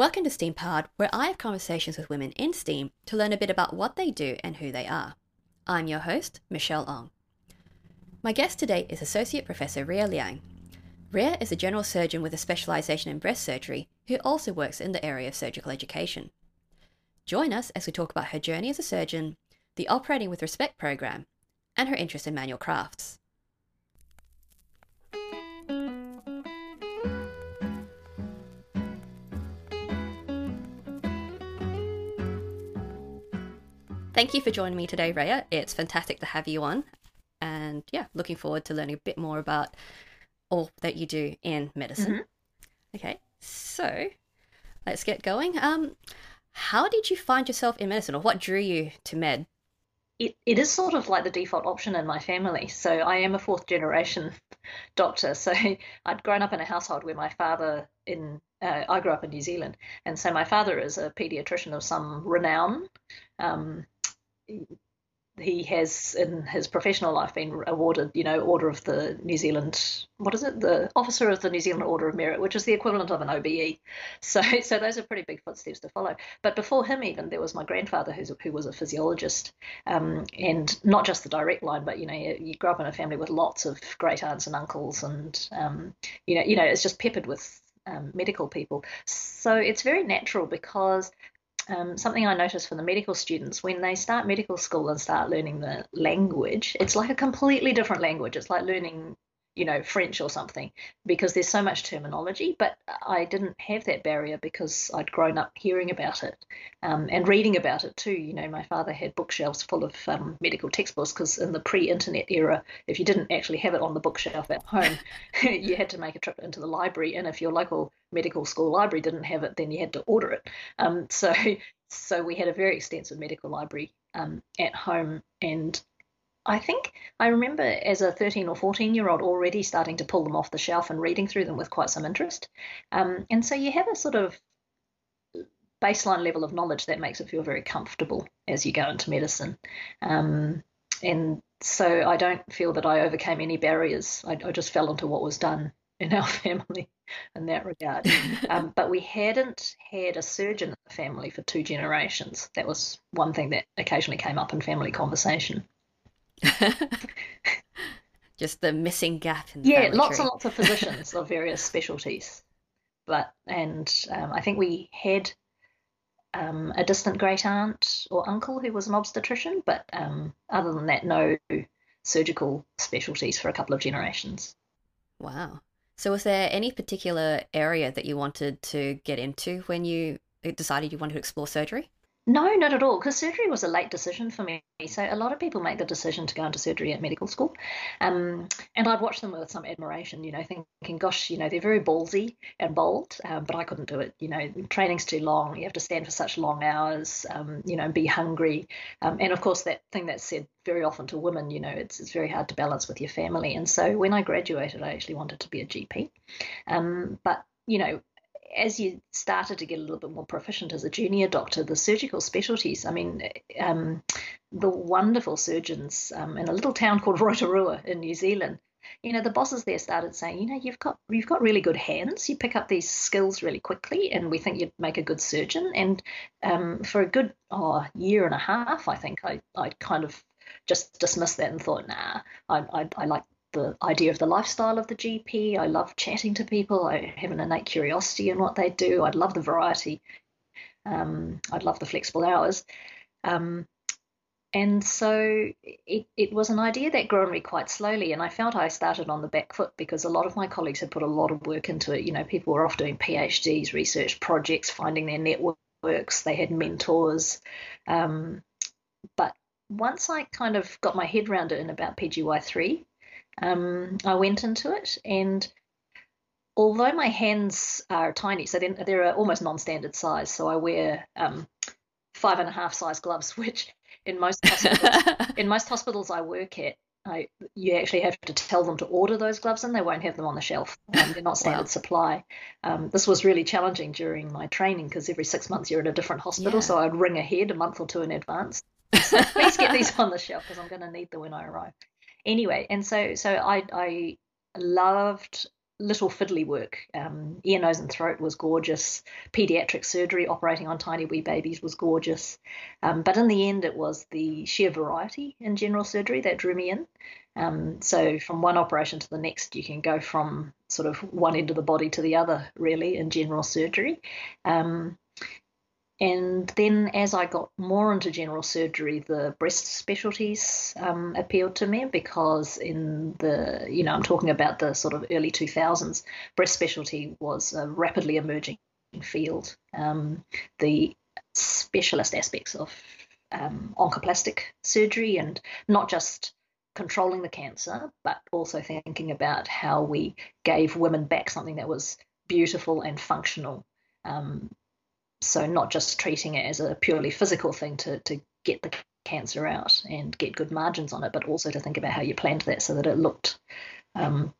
Welcome to STEAM Pod, where I have conversations with women in STEAM to learn a bit about what they do and who they are. I'm your host, Michelle Ong. My guest today is Associate Professor Ria Liang. Ria is a general surgeon with a specialization in breast surgery who also works in the area of surgical education. Join us as we talk about her journey as a surgeon, the Operating with Respect program, and her interest in manual crafts. Thank you for joining me today, Raya. It's fantastic to have you on. And yeah, looking forward to learning a bit more about all that you do in medicine. Mm-hmm. Okay, so let's get going. Um, how did you find yourself in medicine, or what drew you to med? It, it is sort of like the default option in my family. So I am a fourth generation doctor. So I'd grown up in a household where my father in uh, I grew up in New Zealand, and so my father is a pediatrician of some renown. Um, he has in his professional life been awarded, you know, Order of the New Zealand, what is it, the Officer of the New Zealand Order of Merit, which is the equivalent of an OBE. So, so those are pretty big footsteps to follow. But before him, even there was my grandfather, who's who was a physiologist, um, and not just the direct line, but you know, you, you, grew up in a family with lots of great aunts and uncles, and um, you know, you know, it's just peppered with um, medical people. So it's very natural because um, something I notice for the medical students when they start medical school and start learning the language, it's like a completely different language. It's like learning, you know, French or something because there's so much terminology. But I didn't have that barrier because I'd grown up hearing about it um, and reading about it too. You know, my father had bookshelves full of um, medical textbooks because in the pre-internet era, if you didn't actually have it on the bookshelf at home, you had to make a trip into the library. And if your local medical school library didn't have it, then you had to order it. Um, so, so we had a very extensive medical library um, at home, and I think I remember as a 13 or 14 year old already starting to pull them off the shelf and reading through them with quite some interest. Um, and so you have a sort of baseline level of knowledge that makes it feel very comfortable as you go into medicine. Um, and so I don't feel that I overcame any barriers. I, I just fell into what was done in our family in that regard. Um, but we hadn't had a surgeon in the family for two generations. That was one thing that occasionally came up in family conversation. Just the missing gap in yeah, lots and lots of physicians of various specialties. But and um, I think we had um, a distant great aunt or uncle who was an obstetrician, but um, other than that, no surgical specialties for a couple of generations. Wow. So, was there any particular area that you wanted to get into when you decided you wanted to explore surgery? No, not at all, because surgery was a late decision for me. So a lot of people make the decision to go into surgery at medical school, um, and I'd watch them with some admiration. You know, thinking, "Gosh, you know, they're very ballsy and bold," um, but I couldn't do it. You know, training's too long. You have to stand for such long hours. Um, you know, be hungry, um, and of course that thing that's said very often to women. You know, it's it's very hard to balance with your family. And so when I graduated, I actually wanted to be a GP, um, but you know, as you started to get a little bit more proficient as a junior doctor, the surgical specialties, I mean, um, the wonderful surgeons um, in a little town called Rotorua in New Zealand, you know, the bosses there started saying, you know, you've got you've got really good hands. You pick up these skills really quickly, and we think you'd make a good surgeon. And um, for a good oh, year and a half, I think I I kind of just dismissed that and thought, nah, I I, I like the idea of the lifestyle of the GP. I love chatting to people. I have an innate curiosity in what they do. I'd love the variety. Um, I'd love the flexible hours. Um, and so it, it was an idea that grew on me quite slowly. And I felt I started on the back foot because a lot of my colleagues had put a lot of work into it. You know, people were off doing PhDs, research projects, finding their networks, they had mentors. Um, but once I kind of got my head around it in about PGY3, um, I went into it, and although my hands are tiny, so they're, they're almost non-standard size, so I wear um, five and a half size gloves, which in most hospitals, in most hospitals I work at, I, you actually have to tell them to order those gloves and they won't have them on the shelf. Um, they're not standard wow. supply. Um, this was really challenging during my training because every six months you're in a different hospital. Yeah. So I'd ring ahead a month or two in advance. So please get these on the shelf because I'm going to need them when I arrive anyway, and so so I I loved little fiddly work. Um, ear, nose, and throat was gorgeous. Pediatric surgery, operating on tiny wee babies, was gorgeous. Um, but in the end, it was the sheer variety in general surgery that drew me in. Um, so from one operation to the next, you can go from sort of one end of the body to the other, really, in general surgery. Um, and then as I got more into general surgery, the breast specialties um, appealed to me because in the, you know, I'm talking about the sort of early 2000s, breast specialty was a rapidly emerging field. Um, the specialist aspects of um, oncoplastic surgery and not just controlling the cancer, but also thinking about how we gave women back something that was beautiful and functional um, so not just treating it as a purely physical thing to, to get the cancer out and get good margins on it, but also to think about how you planned that so that it looked, um,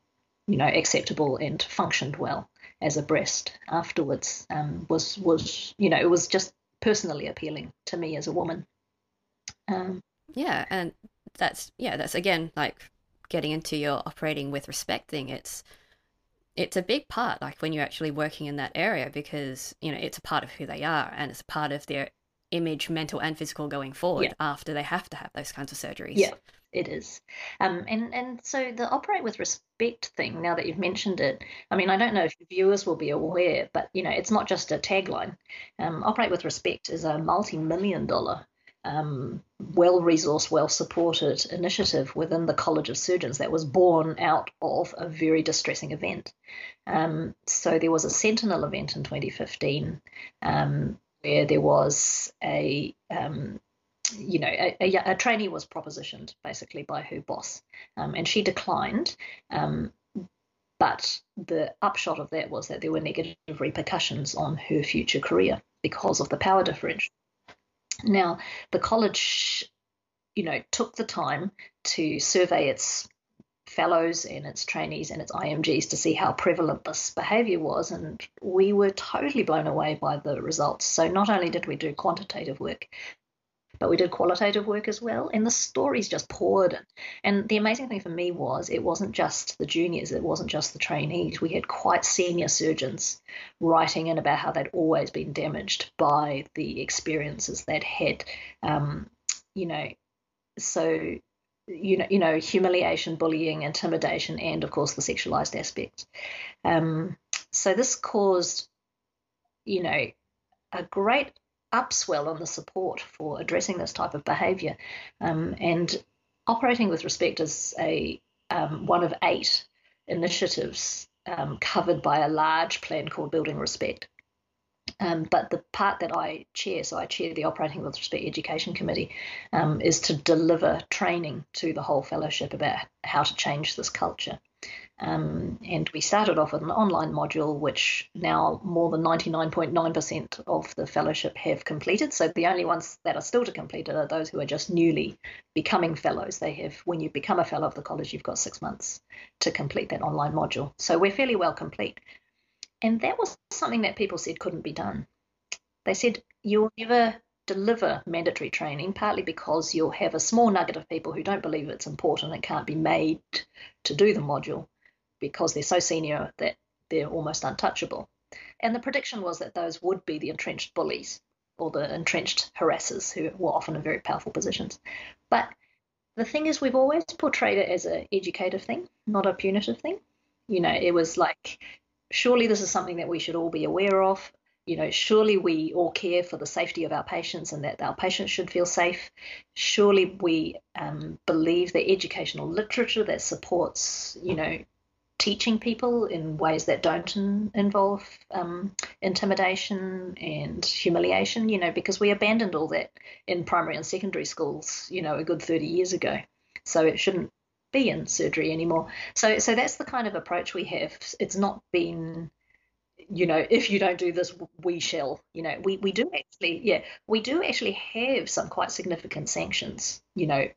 you know, acceptable and functioned well as a breast afterwards um, was was you know it was just personally appealing to me as a woman. Um, yeah, and that's yeah that's again like getting into your operating with respect thing. It's it's a big part like when you're actually working in that area because you know it's a part of who they are and it's a part of their image mental and physical going forward yeah. after they have to have those kinds of surgeries. Yeah it is. Um, and and so the operate with respect thing now that you've mentioned it i mean i don't know if viewers will be aware but you know it's not just a tagline. Um, operate with respect is a multi-million dollar um, well resourced, well supported initiative within the College of Surgeons that was born out of a very distressing event. Um, so there was a Sentinel event in 2015 um, where there was a um, you know, a, a, a, trainee was propositioned basically by her boss, um, and she declined. Um, but the upshot of that was that there were negative repercussions on her future career because of the power differential. Now, the college, you know, took the time to survey its fellows and its trainees and its IMGs to see how prevalent this behavior was, and we were totally blown away by the results. So, not only did we do quantitative work, but we did qualitative work as well. And the stories just poured in. And the amazing thing for me was it wasn't just the juniors, it wasn't just the trainees. We had quite senior surgeons writing in about how they'd always been damaged by the experiences they'd had. Um, you know, so you know, you know, humiliation, bullying, intimidation, and of course the sexualized aspect. Um, so this caused, you know, a great upswell on the support for addressing this type of behaviour. Um, and operating with respect is a um, one of eight initiatives um, covered by a large plan called Building Respect. Um, but the part that I chair, so I chair the Operating with Respect Education Committee, um, is to deliver training to the whole fellowship about how to change this culture. Um, and we started off with an online module, which now more than 99.9% of the fellowship have completed. So the only ones that are still to complete it are those who are just newly becoming fellows. They have, when you become a fellow of the college, you've got six months to complete that online module. So we're fairly well complete. And that was something that people said couldn't be done. They said, you'll never deliver mandatory training, partly because you'll have a small nugget of people who don't believe it's important and can't be made to do the module because they're so senior that they're almost untouchable. And the prediction was that those would be the entrenched bullies or the entrenched harassers who were often in very powerful positions. But the thing is, we've always portrayed it as an educative thing, not a punitive thing. You know, it was like, surely this is something that we should all be aware of. You know, surely we all care for the safety of our patients and that our patients should feel safe. Surely we um, believe the educational literature that supports, you know, teaching people in ways that don't in, involve um, intimidation and humiliation, you know, because we abandoned all that in primary and secondary schools, you know, a good 30 years ago. So it shouldn't be in surgery anymore. So, so that's the kind of approach we have. It's not been, you know, if you don't do this, we shall. You know, we, we do actually, yeah, we do actually have some quite significant sanctions, you know,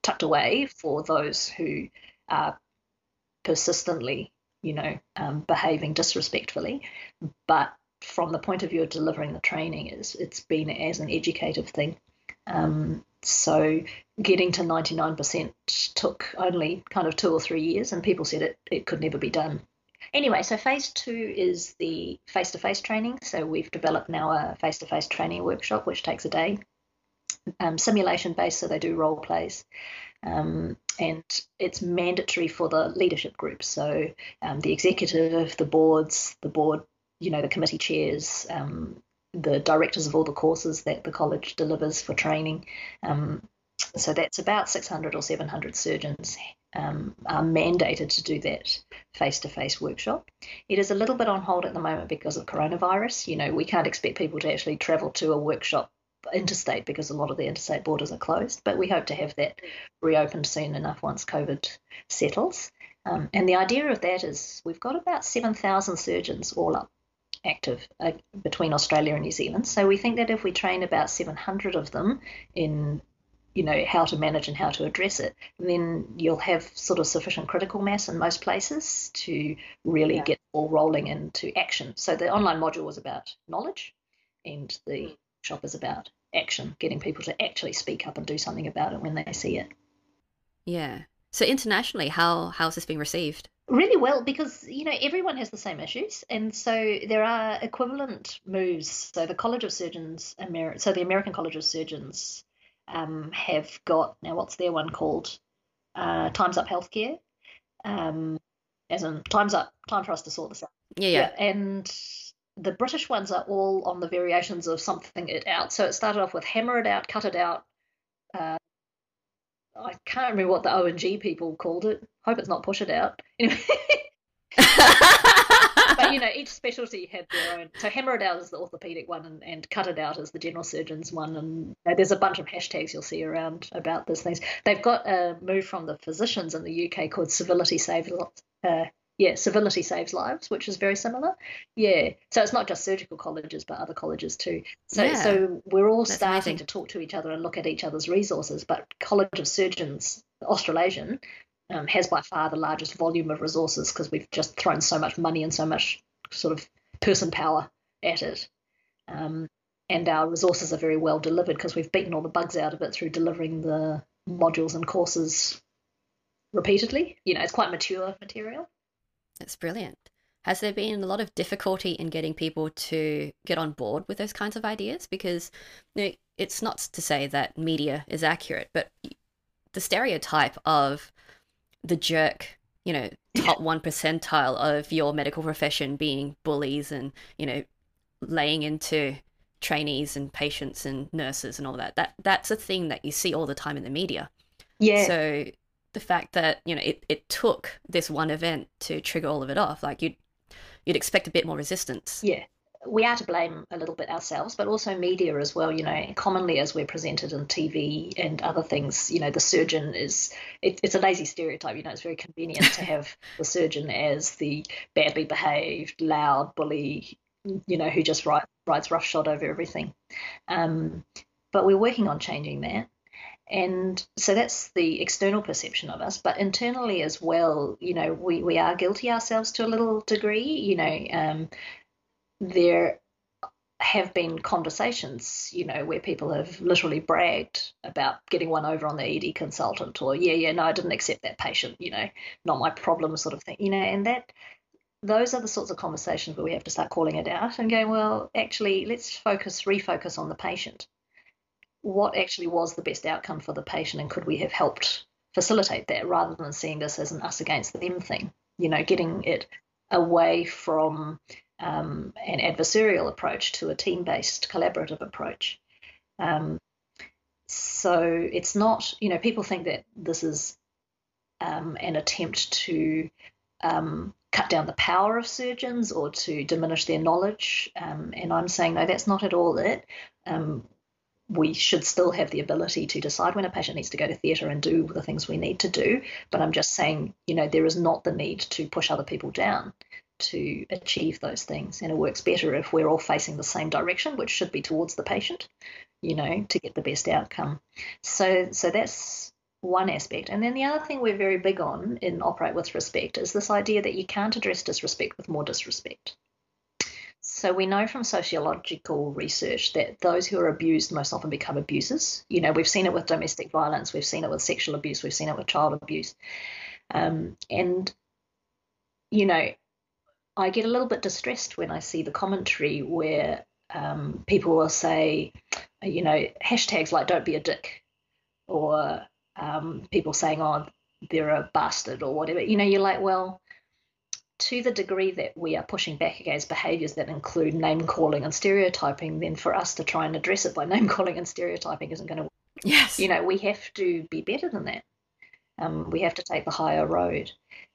tucked away for those who are persistently, you know, um, behaving disrespectfully. But from the point of view of delivering the training, is it's been as an educative thing. Um, so getting to 99% took only kind of two or three years, and people said it, it could never be done. Anyway, so phase two is the face to face training. So we've developed now a face to face training workshop, which takes a day, um, simulation based, so they do role plays. Um, and it's mandatory for the leadership groups. So um, the executive, the boards, the board, you know, the committee chairs, um, the directors of all the courses that the college delivers for training. Um, so that's about 600 or 700 surgeons um, are mandated to do that face to face workshop. It is a little bit on hold at the moment because of coronavirus. You know, we can't expect people to actually travel to a workshop interstate because a lot of the interstate borders are closed, but we hope to have that reopened soon enough once COVID settles. Um, and the idea of that is we've got about 7,000 surgeons all up active uh, between Australia and New Zealand. So we think that if we train about 700 of them in you know how to manage and how to address it, then you'll have sort of sufficient critical mass in most places to really yeah. get all rolling into action. So the online module was about knowledge, and the hmm. Shop is about action, getting people to actually speak up and do something about it when they see it. Yeah. So internationally, how how's this being received? Really well, because you know everyone has the same issues, and so there are equivalent moves. So the College of Surgeons, Ameri- so the American College of Surgeons um, have got now what's their one called uh, Times Up Healthcare, um, as in Times Up, time for us to sort this out. Yeah, yeah, yeah. And the British ones are all on the variations of something it out. So it started off with hammer it out, cut it out. Uh, I can't remember what the O and G people called it. Hope it's not push it out. Anyway. but you know, each specialty had their own. So hammer it out is the orthopedic one, and, and cut it out is the general surgeon's one. And you know, there's a bunch of hashtags you'll see around about these things. They've got a move from the physicians in the UK called civility saves. Uh, yeah, civility saves lives, which is very similar. Yeah, so it's not just surgical colleges, but other colleges too. So, yeah. so we're all That's starting amazing. to talk to each other and look at each other's resources. But College of Surgeons, Australasian, um, has by far the largest volume of resources because we've just thrown so much money and so much sort of person power at it. Um, and our resources are very well delivered because we've beaten all the bugs out of it through delivering the modules and courses repeatedly. You know, it's quite mature material. That's brilliant. Has there been a lot of difficulty in getting people to get on board with those kinds of ideas? Because you know, it's not to say that media is accurate, but the stereotype of the jerk, you know, top one percentile of your medical profession being bullies and, you know, laying into trainees and patients and nurses and all that. That that's a thing that you see all the time in the media. Yeah. So the fact that, you know, it, it took this one event to trigger all of it off, like you'd you'd expect a bit more resistance. Yeah we are to blame a little bit ourselves, but also media as well. You know, commonly as we're presented on TV and other things, you know, the surgeon is it, it's a lazy stereotype. You know, it's very convenient to have the surgeon as the badly behaved, loud bully, you know, who just ride, rides roughshod over everything. Um, but we're working on changing that. And so that's the external perception of us, but internally as well, you know, we, we are guilty ourselves to a little degree. You know, um, there have been conversations, you know, where people have literally bragged about getting one over on the ED consultant or, yeah, yeah, no, I didn't accept that patient, you know, not my problem sort of thing, you know, and that those are the sorts of conversations where we have to start calling it out and going, well, actually, let's focus, refocus on the patient. What actually was the best outcome for the patient, and could we have helped facilitate that rather than seeing this as an us against them thing? You know, getting it away from um, an adversarial approach to a team based collaborative approach. Um, so it's not, you know, people think that this is um, an attempt to um, cut down the power of surgeons or to diminish their knowledge. Um, and I'm saying, no, that's not at all it. We should still have the ability to decide when a patient needs to go to theatre and do the things we need to do. But I'm just saying, you know, there is not the need to push other people down to achieve those things. And it works better if we're all facing the same direction, which should be towards the patient, you know, to get the best outcome. So so that's one aspect. And then the other thing we're very big on in Operate with Respect is this idea that you can't address disrespect with more disrespect. So we know from sociological research that those who are abused most often become abusers. You know, we've seen it with domestic violence, we've seen it with sexual abuse, we've seen it with child abuse. Um, and, you know, I get a little bit distressed when I see the commentary where um, people will say, you know, hashtags like "Don't be a dick," or um, people saying, "Oh, they're a bastard," or whatever. You know, you're like, well, to the degree that we are pushing back against behaviours that include name calling and stereotyping, then for us to try and address it by name calling and stereotyping isn't going to work. Yes. You know, we have to be better than that. Um, we have to take the higher road.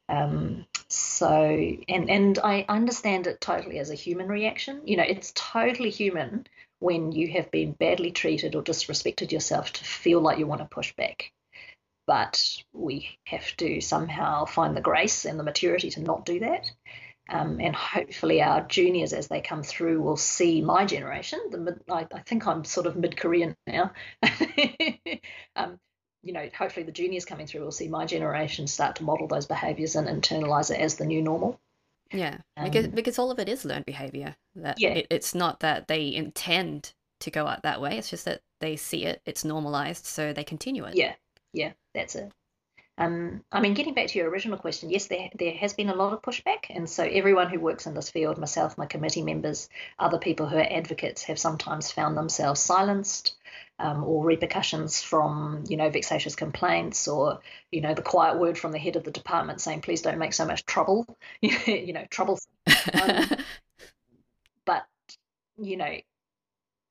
Um, so, and and I understand it totally as a human reaction. You know, it's totally human when you have been badly treated or disrespected yourself to feel like you want to push back. But we have to somehow find the grace and the maturity to not do that. Um, and hopefully our juniors as they come through will see my generation. The, I, I think I'm sort of mid-career now. um, you know, hopefully the juniors coming through will see my generation start to model those behaviours and internalise it as the new normal. Yeah, because um, because all of it is learned behaviour. That yeah. It, it's not that they intend to go out that way. It's just that they see it, it's normalised, so they continue it. Yeah, yeah, that's it. Um, I mean, getting back to your original question, yes, there there has been a lot of pushback, and so everyone who works in this field, myself, my committee members, other people who are advocates, have sometimes found themselves silenced um, or repercussions from you know vexatious complaints or you know the quiet word from the head of the department saying please don't make so much trouble you know trouble um, but you know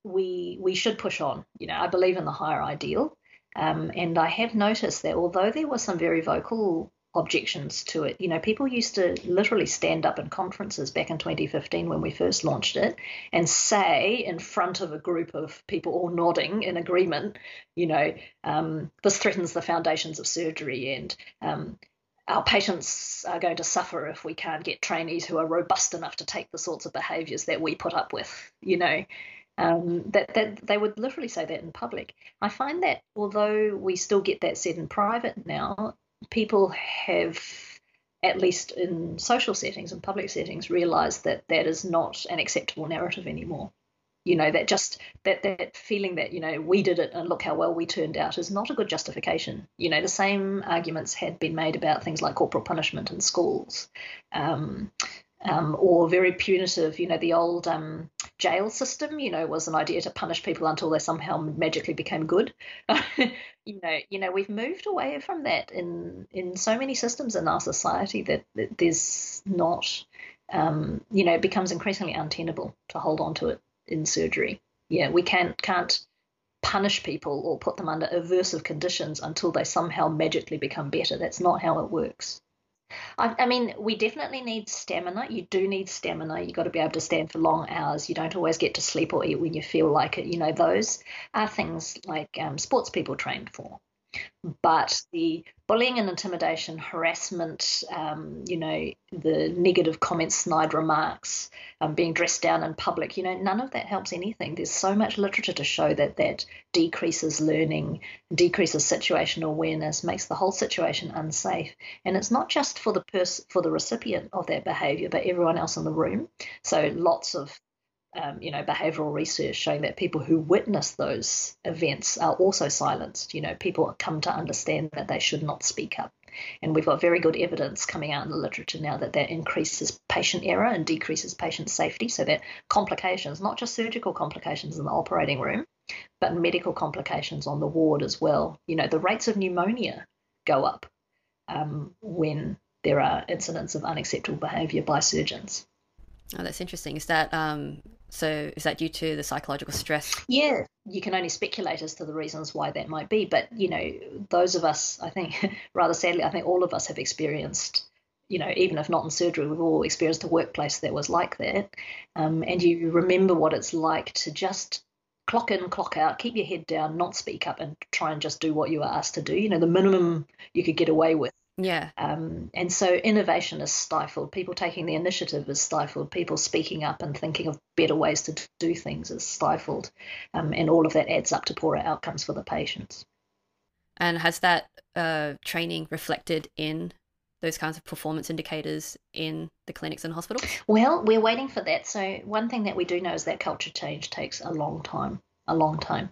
we we should push on you know i believe in the higher ideal um, and i have noticed that although there were some very vocal objections to it. You know, people used to literally stand up in conferences back in 2015 when we first launched it and say in front of a group of people all nodding in agreement, you know, um, this threatens the foundations of surgery and um, our patients are going to suffer if we can't get trainees who are robust enough to take the sorts of behaviours that we put up with, you know. Um, that, that they would literally say that in public. I find that although we still get that said in private now, people have at least in social settings and public settings realized that that is not an acceptable narrative anymore you know that just that that feeling that you know we did it and look how well we turned out is not a good justification you know the same arguments had been made about things like corporal punishment in schools um, um, or very punitive. You know, the old um, jail system, you know, was an idea to punish people until they somehow magically became good. you know, you know, we've moved away from that in in so many systems in our society that, that there's not, um, you know, it becomes increasingly untenable to hold on to it in surgery. Yeah, we can't can't punish people or put them under aversive conditions until they somehow magically become better. That's not how it works. I, I, mean, we definitely need stamina. You do need stamina. You've got to be able to stand for long hours. You don't always get to sleep or eat when you feel like it. You know, those are things like um, sports people train for but the bullying and intimidation, harassment, um, you know, the negative comments, snide remarks, um, being dressed down in public, you know, none of that helps anything. There's so much literature to show that that decreases learning, decreases situational awareness, makes the whole situation unsafe. And it's not just for the person, for the recipient of that behavior, but everyone else in the room. So lots of um, you know, behavioral research showing that people who witness those events are also silenced. You know, people come to understand that they should not speak up. And we've got very good evidence coming out in the literature now that that increases patient error and decreases patient safety. So that complications, not just surgical complications in the operating room, but medical complications on the ward as well. You know, the rates of pneumonia go up um, when there are incidents of unacceptable behaviour by surgeons. Oh, that's interesting. Is that um, so is that due to the psychological stress? Yeah, you can only speculate as to the reasons why that might be. But, you know, those of us, I think, rather sadly, I think all of us have experienced, you know, even if not in surgery, we've all experienced a workplace that was like that. Um, and you remember what it's like to just clock in, clock out, keep your head down, not speak up, and try and just do what you are asked to do. You know, the minimum you could get away with yeah. Um, and so innovation is stifled. People taking the initiative is stifled. People speaking up and thinking of better ways to do things is stifled. Um, and all of that adds up to poorer outcomes for the patients. And has that uh, training reflected in those kinds of performance indicators in the clinics and hospitals? Well, we're waiting for that. So, one thing that we do know is that culture change takes a long time a long time.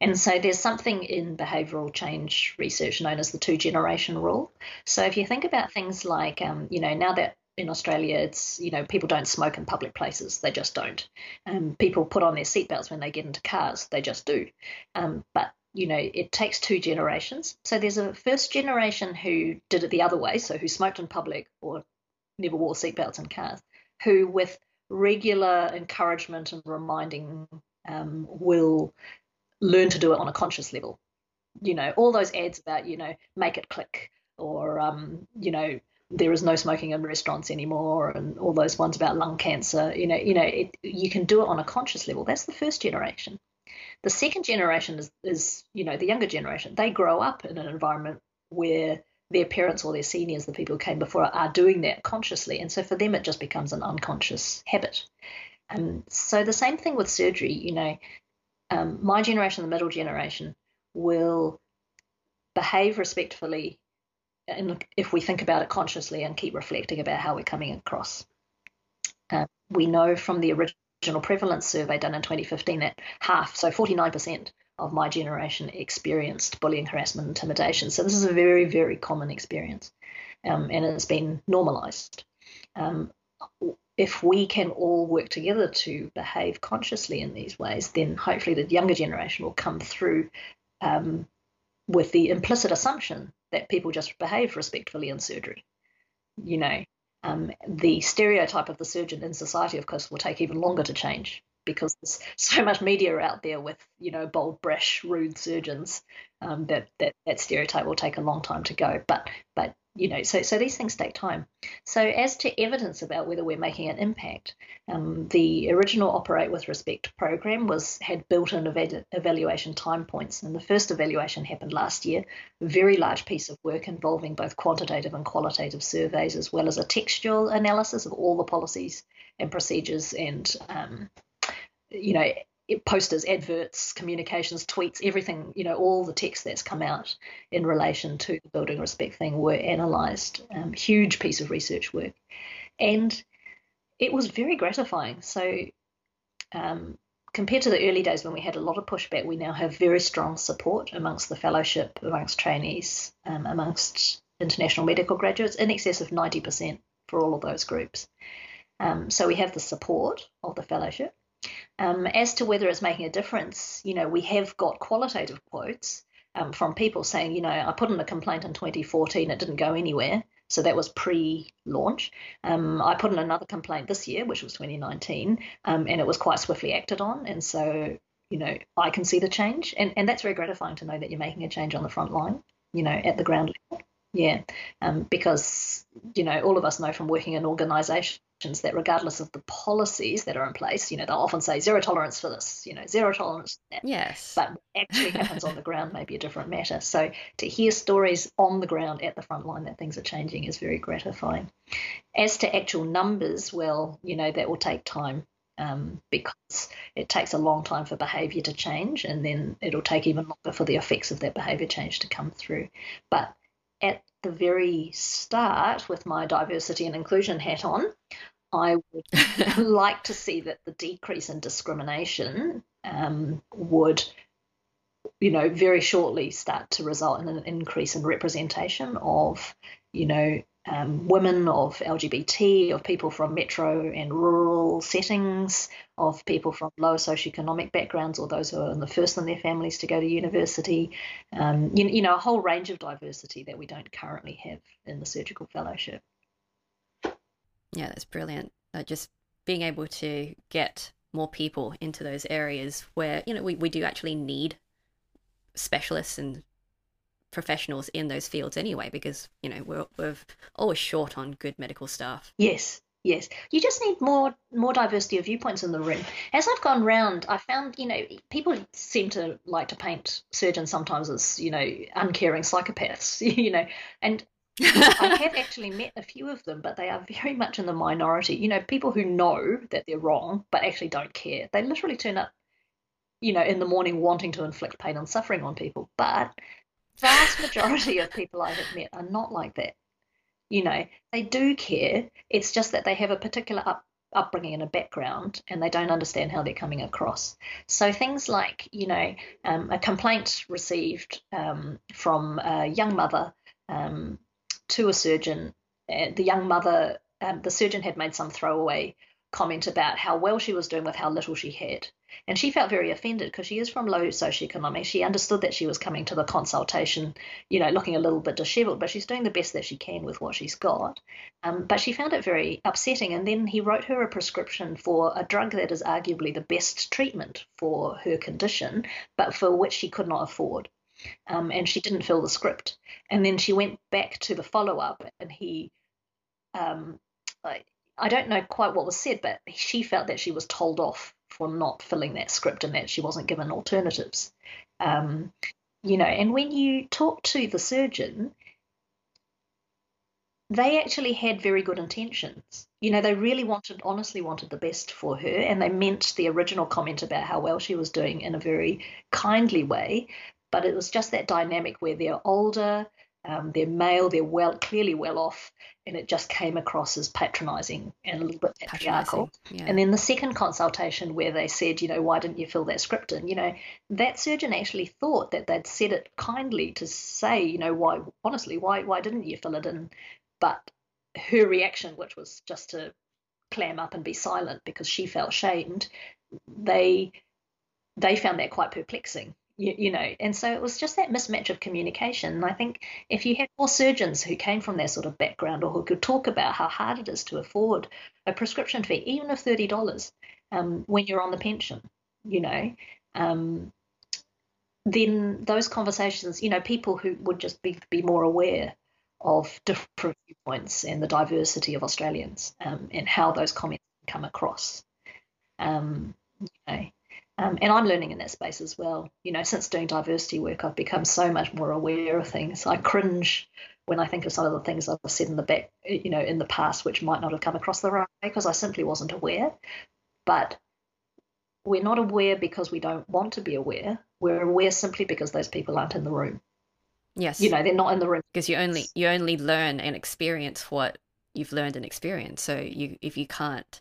And so there's something in behavioral change research known as the two generation rule. So if you think about things like, um, you know, now that in Australia, it's you know people don't smoke in public places; they just don't. Um, people put on their seatbelts when they get into cars; they just do. Um, but you know, it takes two generations. So there's a first generation who did it the other way, so who smoked in public or never wore seatbelts in cars, who with regular encouragement and reminding um, will learn to do it on a conscious level. You know, all those ads about you know make it click or um, you know there is no smoking in restaurants anymore and all those ones about lung cancer you know you know it, you can do it on a conscious level. That's the first generation. The second generation is, is you know the younger generation. They grow up in an environment where their parents or their seniors the people who came before are doing that consciously. And so for them it just becomes an unconscious habit um, so the same thing with surgery you know um, my generation the middle generation will behave respectfully and if we think about it consciously and keep reflecting about how we're coming across. Uh, we know from the original prevalence survey done in 2015 that half, so 49% of my generation experienced bullying, harassment, intimidation. So this is a very, very common experience, um, and it's been normalized. Um, if we can all work together to behave consciously in these ways, then hopefully the younger generation will come through um, with the implicit assumption that people just behave respectfully in surgery. You know, um, the stereotype of the surgeon in society, of course, will take even longer to change because there's so much media out there with you know bold, brash, rude surgeons um, that, that that stereotype will take a long time to go. But but you know, so so these things take time. So as to evidence about whether we're making an impact, um, the original Operate with Respect program was had built-in ev- evaluation time points, and the first evaluation happened last year. A very large piece of work involving both quantitative and qualitative surveys, as well as a textual analysis of all the policies and procedures and um, you know posters, adverts, communications, tweets, everything, you know, all the text that's come out in relation to the building respect thing were analysed. Um, huge piece of research work. And it was very gratifying. So, um, compared to the early days when we had a lot of pushback, we now have very strong support amongst the fellowship, amongst trainees, um, amongst international medical graduates, in excess of 90% for all of those groups. Um, so we have the support of the fellowship. Um, as to whether it's making a difference, you know, we have got qualitative quotes um, from people saying, you know, I put in a complaint in 2014, it didn't go anywhere. So that was pre-launch. Um, I put in another complaint this year, which was 2019, um, and it was quite swiftly acted on. And so, you know, I can see the change, and and that's very gratifying to know that you're making a change on the front line, you know, at the ground level. Yeah, um, because you know all of us know from working in organisations that regardless of the policies that are in place, you know, they'll often say zero tolerance for this, you know, zero tolerance for that. Yes. But actually happens on the ground may be a different matter. So to hear stories on the ground at the front line that things are changing is very gratifying. As to actual numbers, well, you know, that will take time. Um, because it takes a long time for behaviour to change, and then it'll take even longer for the effects of that behaviour change to come through. But at the very start, with my diversity and inclusion hat on, I would like to see that the decrease in discrimination um, would, you know, very shortly start to result in an increase in representation of, you know, um, women, of LGBT, of people from metro and rural settings, of people from lower socioeconomic backgrounds or those who are the first in their families to go to university. Um, you, you know, a whole range of diversity that we don't currently have in the surgical fellowship. Yeah, that's brilliant. Uh, just being able to get more people into those areas where, you know, we, we do actually need specialists and professionals in those fields anyway, because, you know, we're, we're always short on good medical staff. Yes, Yes, you just need more more diversity of viewpoints in the room. As I've gone round, I found you know people seem to like to paint surgeons sometimes as you know uncaring psychopaths, you know, and I have actually met a few of them, but they are very much in the minority. You know, people who know that they're wrong, but actually don't care. They literally turn up, you know, in the morning wanting to inflict pain and suffering on people. But vast majority of people I have met are not like that. You know, they do care. It's just that they have a particular up, upbringing and a background and they don't understand how they're coming across. So things like, you know, um, a complaint received um, from a young mother um, to a surgeon. Uh, the young mother um, the surgeon had made some throwaway comment about how well she was doing with how little she had. And she felt very offended because she is from low socioeconomic. She understood that she was coming to the consultation, you know, looking a little bit disheveled, but she's doing the best that she can with what she's got. Um, but she found it very upsetting. And then he wrote her a prescription for a drug that is arguably the best treatment for her condition, but for which she could not afford. Um, and she didn't fill the script. And then she went back to the follow up, and he um, I don't know quite what was said, but she felt that she was told off for not filling that script and that she wasn't given alternatives. Um, you know, and when you talk to the surgeon, they actually had very good intentions. You know, they really wanted, honestly wanted the best for her, and they meant the original comment about how well she was doing in a very kindly way. But it was just that dynamic where they're older, um, they're male, they're well, clearly well off, and it just came across as patronising and a little bit patriarchal. Yeah. And then the second consultation where they said, you know, why didn't you fill that script in? You know, that surgeon actually thought that they'd said it kindly to say, you know, why, honestly, why, why didn't you fill it in? But her reaction, which was just to clam up and be silent because she felt shamed, they they found that quite perplexing you, you, know and so it was just that mismatch of communication. And i think if you had more surgeons who came from that sort of background or who could talk about how hard it is to afford a prescription fee even of $30 um, when you're on the pension you know um, then those conversations you know people who would just be, be more aware of different viewpoints and the diversity of australians um, and how those comments come across. Um, you know um, and I'm learning in that space as well. You know, since doing diversity work, I've become so much more aware of things. I cringe when I think of some of the things I've said in the back, you know, in the past, which might not have come across the right way because I simply wasn't aware. But we're not aware because we don't want to be aware. We're aware simply because those people aren't in the room. Yes. You know, they're not in the room. Because you only you only learn and experience what you've learned and experienced. So you if you can't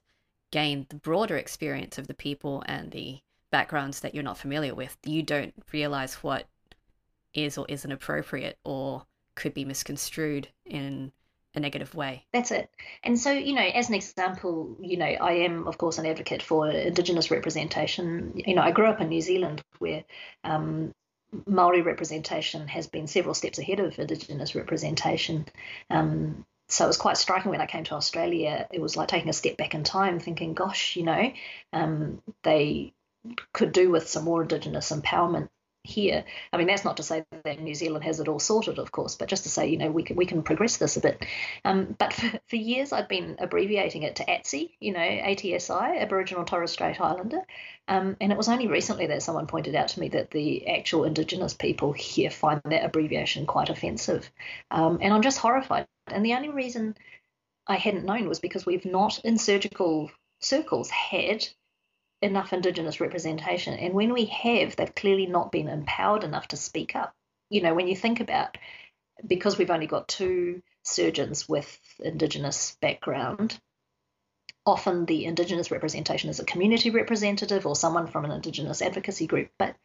gain the broader experience of the people and the backgrounds that you're not familiar with, you don't realize what is or isn't appropriate or could be misconstrued in a negative way. That's it. And so, you know, as an example, you know, I am, of course, an advocate for Indigenous representation. You know, I grew up in New Zealand where um, Maori representation has been several steps ahead of Indigenous representation. Um, so it was quite striking when I came to Australia. It was like taking a step back in time, thinking, gosh, you know, um, they could do with some more Indigenous empowerment here. I mean, that's not to say that New Zealand has it all sorted, of course, but just to say, you know, we can we can progress this a bit. Um, but for, for years, I've been abbreviating it to ATSI, you know, ATSI, Aboriginal Torres Strait Islander. Um, and it was only recently that someone pointed out to me that the actual Indigenous people here find that abbreviation quite offensive. Um, and I'm just horrified. And the only reason I hadn't known was because we've not, in surgical circles, had enough Indigenous representation. And when we have, they've clearly not been empowered enough to speak up. You know, when you think about, because we've only got two surgeons with Indigenous background, often the Indigenous representation is a community representative or someone from an Indigenous advocacy group. But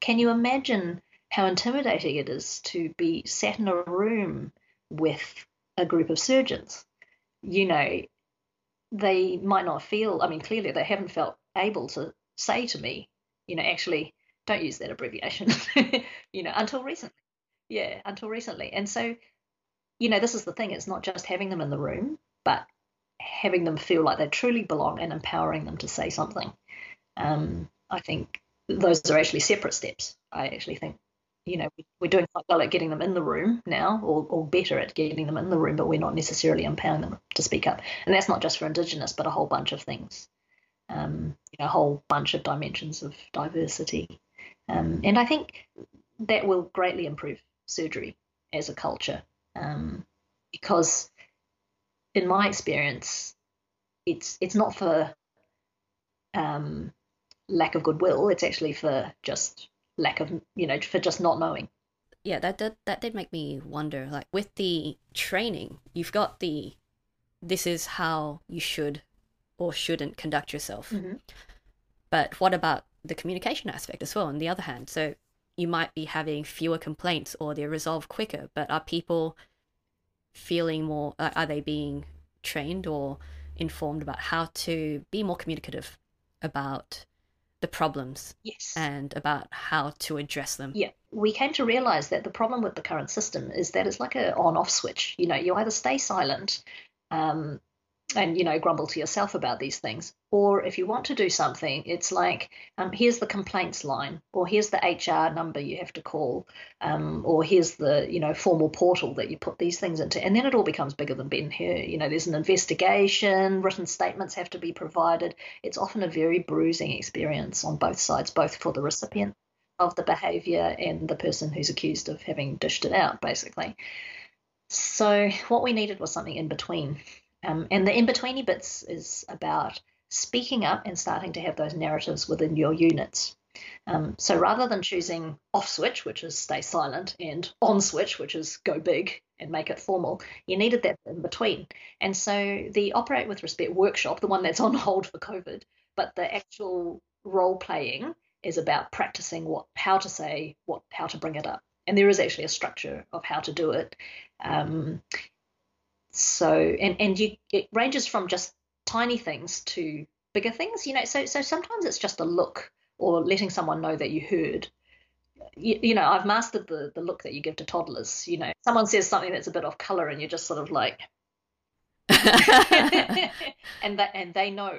can you imagine how intimidating it is to be sat in a room with a group of surgeons? You know, they might not feel, I mean, clearly they haven't felt able to say to me, you know, actually, don't use that abbreviation, you know, until recently. Yeah, until recently. And so, you know, this is the thing it's not just having them in the room, but having them feel like they truly belong and empowering them to say something. Um, I think those are actually separate steps. I actually think, you know, we're doing quite well at getting them in the room now, or, or better at getting them in the room, but we're not necessarily empowering them to speak up. And that's not just for Indigenous, but a whole bunch of things um, you know, a whole bunch of dimensions of diversity. Um, and I think that will greatly improve surgery as a culture um, because, in my experience, it's it's not for um, lack of goodwill. It's actually for just lack of you know for just not knowing. Yeah, that that that did make me wonder. Like with the training, you've got the this is how you should or shouldn't conduct yourself. Mm-hmm. But what about the communication aspect as well, on the other hand? So you might be having fewer complaints or they're resolved quicker, but are people feeling more, uh, are they being trained or informed about how to be more communicative about the problems Yes. and about how to address them. Yeah, we came to realize that the problem with the current system is that it's like a on-off switch. You know, you either stay silent, um, and you know grumble to yourself about these things. Or if you want to do something it's like um, here's the complaints line or here's the hr number you have to call um, or here's the you know formal portal that you put these things into. And then it all becomes bigger than Ben Hur you know there's an investigation written statements have to be provided. It's often a very bruising experience on both sides both for the recipient of the behavior and the person who's accused of having dished it out basically. So what we needed was something in between um, and the in betweeny bits is about speaking up and starting to have those narratives within your units. Um, so rather than choosing off switch, which is stay silent, and on switch, which is go big and make it formal, you needed that in between. And so the Operate with Respect workshop, the one that's on hold for COVID, but the actual role playing is about practicing what how to say what how to bring it up and there is actually a structure of how to do it um, so and and you it ranges from just tiny things to bigger things you know so so sometimes it's just a look or letting someone know that you heard. You, you know i've mastered the the look that you give to toddlers you know. Someone says something that's a bit off color and you're just sort of like and that and they know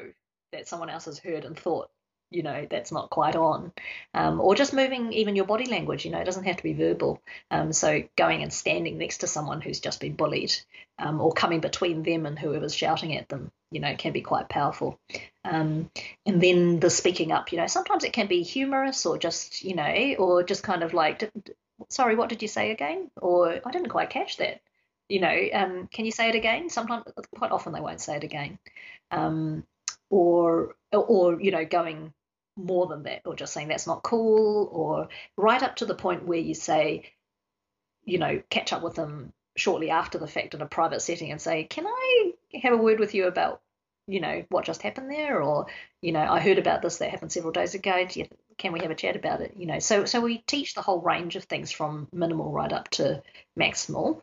that someone else has heard and thought you know that's not quite on. Um, or just moving even your body language you know it doesn't have to be verbal. Um, so going and standing next to someone who's just been bullied um, or coming between them and whoever's shouting at them you know can be quite powerful. Um, and then the speaking up you know sometimes it can be humorous or just you know or just kind of like sorry what did you say again? Or i didn't quite catch that. You know um, can you say it again? Sometimes quite often they won't say it again. Um, or or you know going more than that, or just saying that's not cool, or right up to the point where you say, you know, catch up with them shortly after the fact in a private setting and say, can I have a word with you about, you know, what just happened there, or you know, I heard about this that happened several days ago. Can we have a chat about it? You know, so so we teach the whole range of things from minimal right up to maximal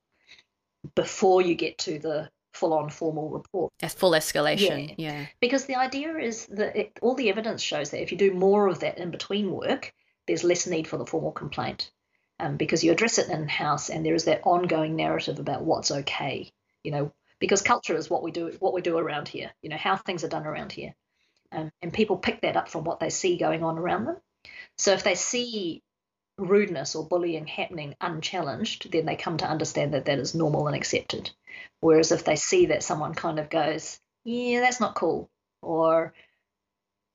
before you get to the full on formal report. A full escalation, yeah. yeah. Because the idea is that it, all the evidence shows that if you do more of that in between work, there's less need for the formal complaint um, because you address it in house and there is that ongoing narrative about what's okay, you know, because culture is what we do, what we do around here, you know, how things are done around here. Um, and people pick that up from what they see going on around them. So if they see rudeness or bullying happening unchallenged, then they come to understand that that is normal and accepted. Whereas if they see that someone kind of goes, yeah, that's not cool, or,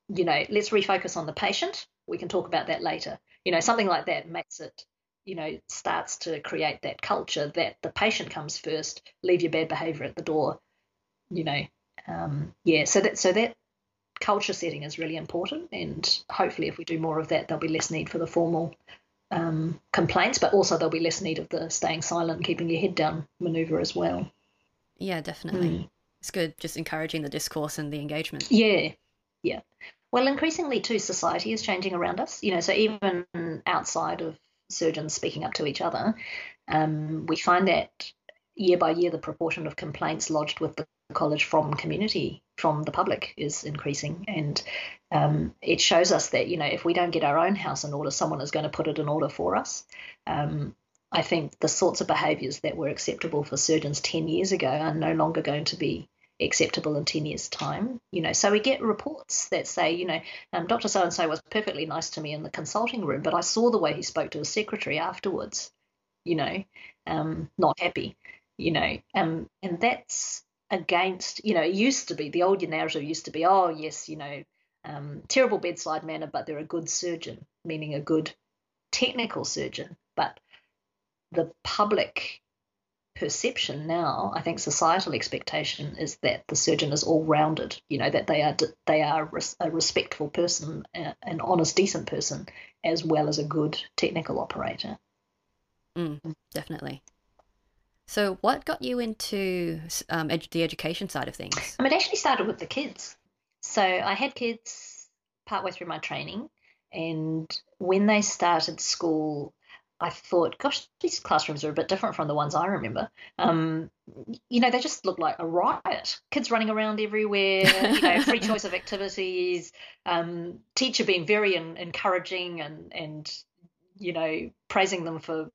you know, let's refocus on the patient, we can talk about that later. You know, something like that makes it, you know, starts to create that culture that the patient comes first, leave your bad behavior at the door, you know. Um, yeah, so that so that culture setting is really important, and hopefully, if we do more of that, there'll be less need for the formal um, complaints, but also there'll be less need of the staying silent keeping your head down maneuver as well. Yeah, definitely. Mm. It's good just encouraging the discourse and the engagement. Yeah, yeah. Well, increasingly too, society is changing around us. You know, so even outside of surgeons speaking up to each other, um, we find that year by year the proportion of complaints lodged with the college from community, from the public, is increasing, and um, it shows us that you know if we don't get our own house in order, someone is going to put it in order for us. Um, I think the sorts of behaviours that were acceptable for surgeons 10 years ago are no longer going to be acceptable in 10 years' time. You know, so we get reports that say, you know, um, Dr. So and so was perfectly nice to me in the consulting room, but I saw the way he spoke to his secretary afterwards, you know, um, not happy, you know, um, and that's against, you know, it used to be the old narrative used to be, oh, yes, you know, um, terrible bedside manner, but they're a good surgeon, meaning a good technical surgeon. But the public perception now, I think societal expectation is that the surgeon is all rounded. You know that they are they are a respectful person, an honest, decent person, as well as a good technical operator. Mm, definitely. So, what got you into um, ed- the education side of things? Um, it actually started with the kids. So, I had kids partway through my training, and when they started school, I thought, gosh, these classrooms are a bit different from the ones I remember. Um, you know, they just look like a riot. Kids running around everywhere, you know, free choice of activities, um, teacher being very in, encouraging and, and, you know, praising them for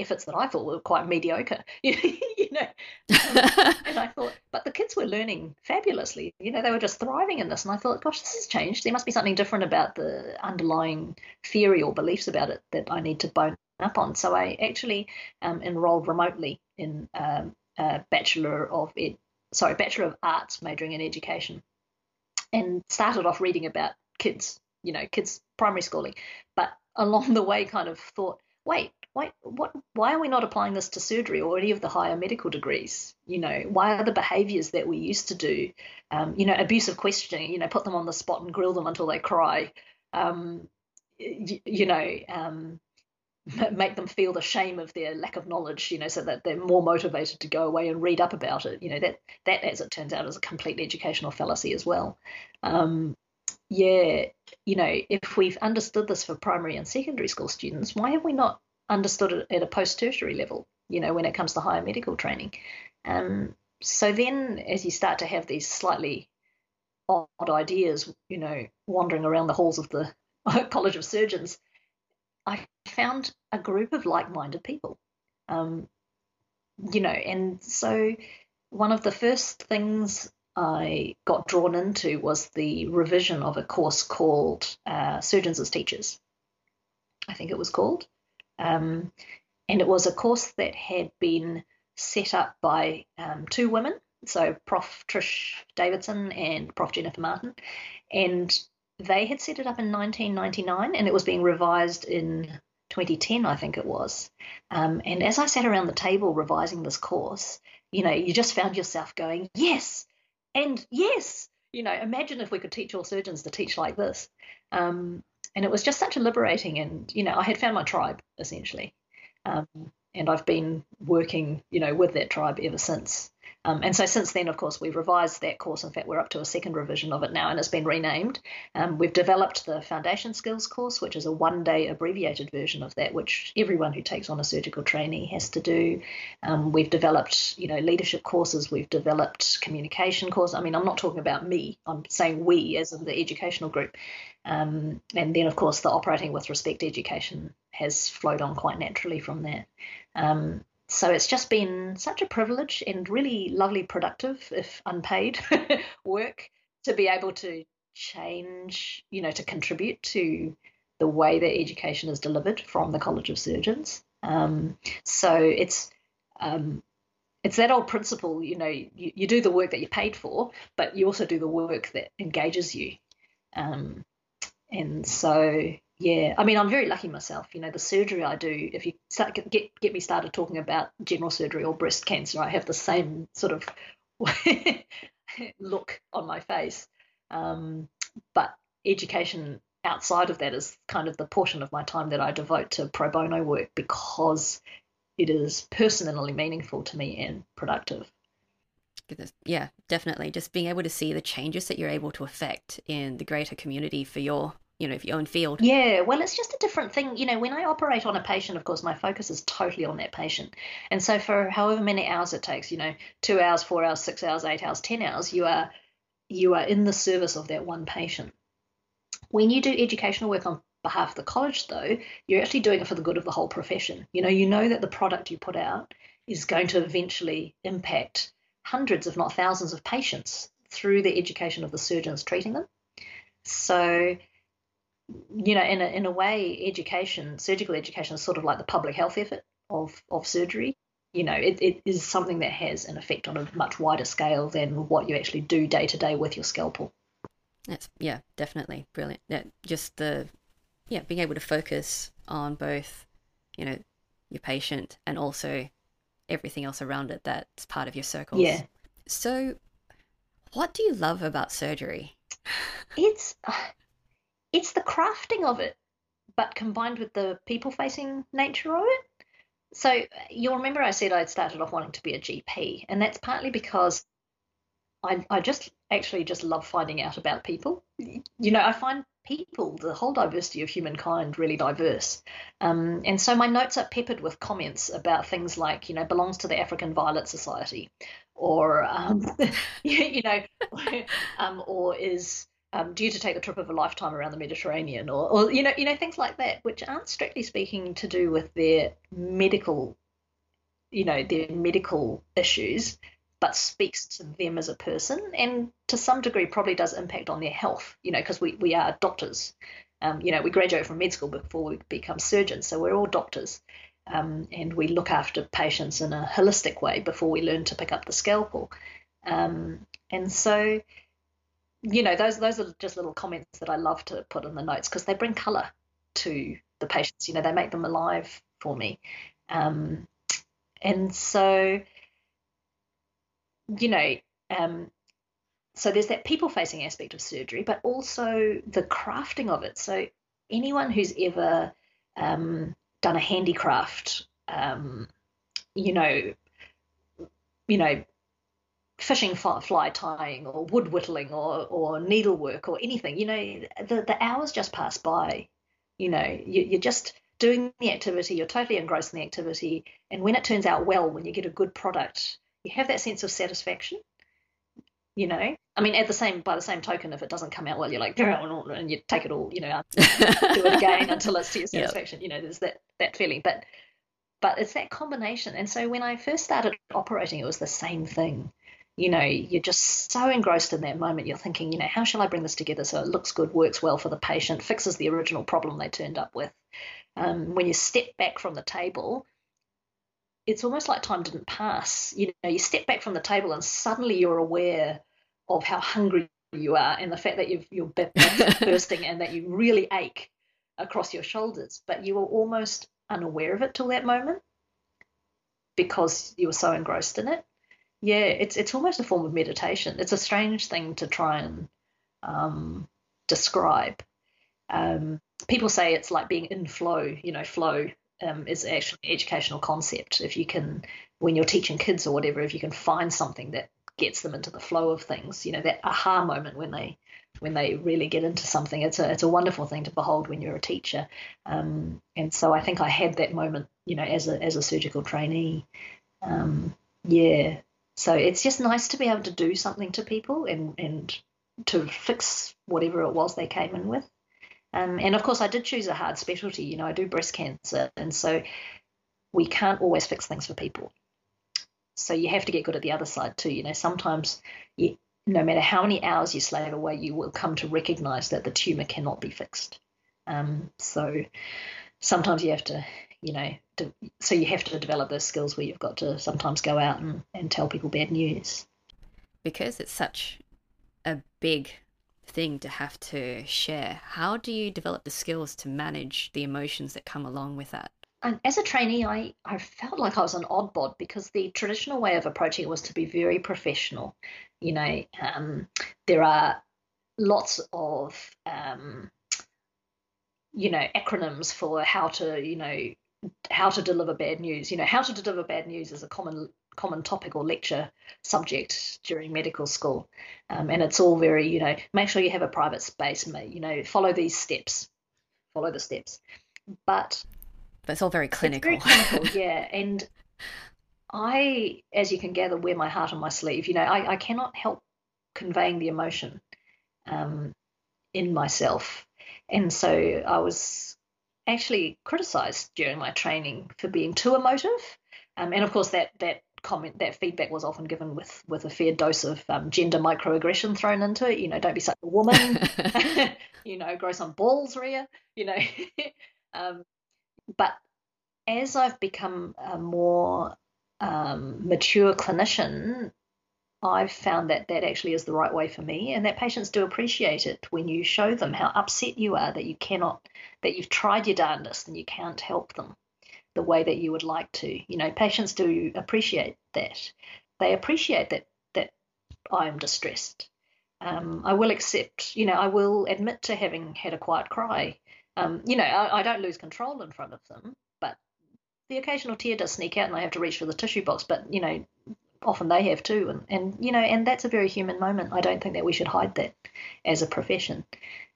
efforts that I thought were quite mediocre, you know. And I thought, but the kids were learning fabulously. You know, they were just thriving in this. And I thought, gosh, this has changed. There must be something different about the underlying theory or beliefs about it that I need to bone up on. So I actually um, enrolled remotely in um, a Bachelor of Ed, sorry, Bachelor of Arts majoring in education, and started off reading about kids, you know, kids primary schooling, but along the way kind of thought, wait, wait, what? Why are we not applying this to surgery or any of the higher medical degrees? You know, why are the behaviours that we used to do, um, you know, abusive questioning, you know, put them on the spot and grill them until they cry, um, you, you know, um, make them feel the shame of their lack of knowledge, you know, so that they're more motivated to go away and read up about it. You know, that that as it turns out is a complete educational fallacy as well. Um, yeah, you know, if we've understood this for primary and secondary school students, why have we not understood at a post tertiary level? You know, when it comes to higher medical training. Um, so then, as you start to have these slightly odd ideas, you know, wandering around the halls of the College of Surgeons, I found a group of like-minded people. Um, you know, and so one of the first things I got drawn into was the revision of a course called uh, Surgeons as Teachers. I think it was called. Um, and it was a course that had been set up by um, two women, so Prof. Trish Davidson and Prof. Jennifer Martin. And they had set it up in 1999 and it was being revised in 2010, I think it was. Um, and as I sat around the table revising this course, you know, you just found yourself going, yes, and yes. You know, imagine if we could teach all surgeons to teach like this. Um, and it was just such a liberating, and you know, I had found my tribe essentially, um, and I've been working, you know, with that tribe ever since. Um, and so since then, of course, we've revised that course. In fact, we're up to a second revision of it now, and it's been renamed. Um, we've developed the Foundation Skills course, which is a one-day abbreviated version of that, which everyone who takes on a surgical trainee has to do. Um, we've developed, you know, leadership courses. We've developed communication courses. I mean, I'm not talking about me. I'm saying we as in the educational group. Um, and then, of course, the operating with respect education has flowed on quite naturally from that. Um, so it's just been such a privilege and really lovely, productive, if unpaid, work to be able to change, you know, to contribute to the way that education is delivered from the College of Surgeons. Um, so it's um, it's that old principle, you know, you, you do the work that you're paid for, but you also do the work that engages you. Um, and so yeah, I mean, I'm very lucky myself. You know, the surgery I do, if you start, get get me started talking about general surgery or breast cancer, I have the same sort of look on my face. Um, but education outside of that is kind of the portion of my time that I devote to pro bono work because it is personally meaningful to me and productive. Yeah, definitely. Just being able to see the changes that you're able to affect in the greater community for your you know, your own field. Yeah, well, it's just a different thing. You know, when I operate on a patient, of course, my focus is totally on that patient. And so for however many hours it takes, you know, two hours, four hours, six hours, eight hours, ten hours, you are you are in the service of that one patient. When you do educational work on behalf of the college, though, you're actually doing it for the good of the whole profession. You know, you know that the product you put out is going to eventually impact hundreds, if not thousands, of patients through the education of the surgeons treating them. So you know, in a, in a way, education, surgical education is sort of like the public health effort of, of surgery. You know, it, it is something that has an effect on a much wider scale than what you actually do day to day with your scalpel. That's, yeah, definitely brilliant. Yeah, just the, yeah, being able to focus on both, you know, your patient and also everything else around it that's part of your circles. Yeah. So, what do you love about surgery? It's it's the crafting of it, but combined with the people facing nature of it. So you'll remember I said I'd started off wanting to be a GP, and that's partly because I, I just actually just love finding out about people. You know, I find people, the whole diversity of humankind, really diverse. Um, and so my notes are peppered with comments about things like, you know, belongs to the African Violet Society, or um, you know, um, or is um, due to take the trip of a lifetime around the Mediterranean, or, or you know, you know, things like that, which aren't strictly speaking to do with their medical, you know, their medical issues, but speaks to them as a person, and to some degree probably does impact on their health, you know, because we we are doctors. Um, you know, we graduate from med school before we become surgeons, so we're all doctors. Um, and we look after patients in a holistic way before we learn to pick up the scalpel. Um, and so, you know, those those are just little comments that I love to put in the notes because they bring colour to the patients. You know, they make them alive for me. Um, and so, you know, um, so there's that people facing aspect of surgery, but also the crafting of it. So anyone who's ever um, done a handicraft, um, you know, you know, fishing fly tying or wood whittling or, or needlework or anything, you know, the, the hours just pass by. You know, you, you're just doing the activity, you're totally engrossed in the activity. And when it turns out well, when you get a good product, you have that sense of satisfaction. You know, I mean, at the same by the same token, if it doesn't come out well, you're like, and you take it all, you know, do it again until it's to your satisfaction. Yep. You know, there's that that feeling, but but it's that combination. And so when I first started operating, it was the same thing you know, you're just so engrossed in that moment. You're thinking, you know, how shall I bring this together so it looks good, works well for the patient, fixes the original problem they turned up with. Um, when you step back from the table, it's almost like time didn't pass. You know, you step back from the table and suddenly you're aware of how hungry you are and the fact that you are bursting and that you really ache across your shoulders, but you were almost unaware of it till that moment because you were so engrossed in it yeah, it's it's almost a form of meditation. It's a strange thing to try and um, describe. Um, people say it's like being in flow. You know, flow um, is actually an educational concept. If you can, when you're teaching kids or whatever, if you can find something that gets them into the flow of things, you know, that aha moment when they when they really get into something, it's a it's a wonderful thing to behold when you're a teacher. Um, and so I think I had that moment, you know, as a as a surgical trainee. Um, yeah, so it's just nice to be able to do something to people and, and to fix whatever it was they came in with. Um, and of course, I did choose a hard specialty. You know, I do breast cancer, and so we can't always fix things for people. So you have to get good at the other side too. You know, sometimes you, no matter how many hours you slave away, you will come to recognize that the tumor cannot be fixed. Um, so sometimes you have to you know, to, so you have to develop those skills where you've got to sometimes go out and, and tell people bad news. Because it's such a big thing to have to share, how do you develop the skills to manage the emotions that come along with that? And as a trainee, I, I felt like I was an odd bod because the traditional way of approaching it was to be very professional. You know, um, there are lots of um, you know acronyms for how to you know how to deliver bad news. You know, how to deliver bad news is a common common topic or lecture subject during medical school, um, and it's all very you know make sure you have a private space. You know, follow these steps, follow the steps, but but it's all very clinical. Very clinical, yeah, and. I, as you can gather, wear my heart on my sleeve. You know, I, I cannot help conveying the emotion um, in myself. And so I was actually criticised during my training for being too emotive, um, and of course that that comment that feedback was often given with with a fair dose of um, gender microaggression thrown into it. You know, don't be such a woman. you know, grow some balls, Ria. You know, um, but as I've become a more um, mature clinician, I've found that that actually is the right way for me, and that patients do appreciate it when you show them how upset you are that you cannot, that you've tried your darndest and you can't help them the way that you would like to. You know, patients do appreciate that. They appreciate that that I am distressed. Um, I will accept, you know, I will admit to having had a quiet cry. Um, you know, I, I don't lose control in front of them, but the occasional tear does sneak out and I have to reach for the tissue box. But you know, often they have too and, and you know and that's a very human moment i don't think that we should hide that as a profession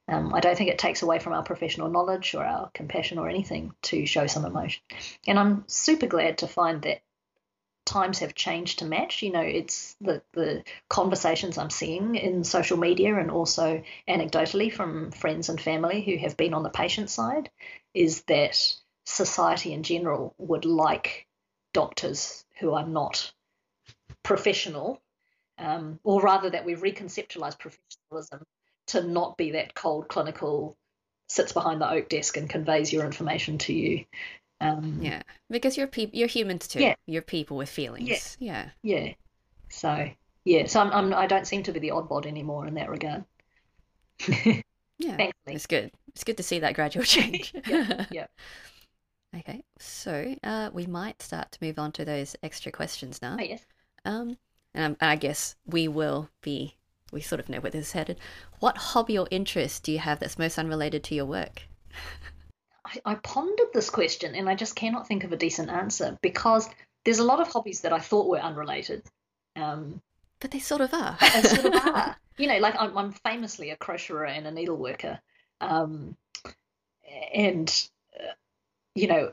Um, I don't think it takes away from our professional knowledge or our compassion or anything to show some emotion. And I'm super glad to find that times have changed to match. You know, it's the the conversations I'm seeing in social media and also anecdotally from friends and family who have been on the patient side is that society in general would like doctors who are not professional, um, or rather that we've reconceptualized professionalism to not be that cold clinical sits behind the oak desk and conveys your information to you um, yeah, because you're people, you're humans too. Yeah. You're people with feelings. Yeah. Yeah. yeah. So yeah, so I'm, I'm I don't seem to be the oddball anymore in that regard. yeah, Thankfully. it's good. It's good to see that gradual change. yeah. yeah. Okay, so uh, we might start to move on to those extra questions now. Oh, yes. Um, and I guess we will be. We sort of know where this is headed. What hobby or interest do you have that's most unrelated to your work? I, I pondered this question and I just cannot think of a decent answer because there's a lot of hobbies that I thought were unrelated. Um, but they sort of are. they sort of are. You know, like I'm, I'm famously a crocheter and a needleworker. Um, and, uh, you know,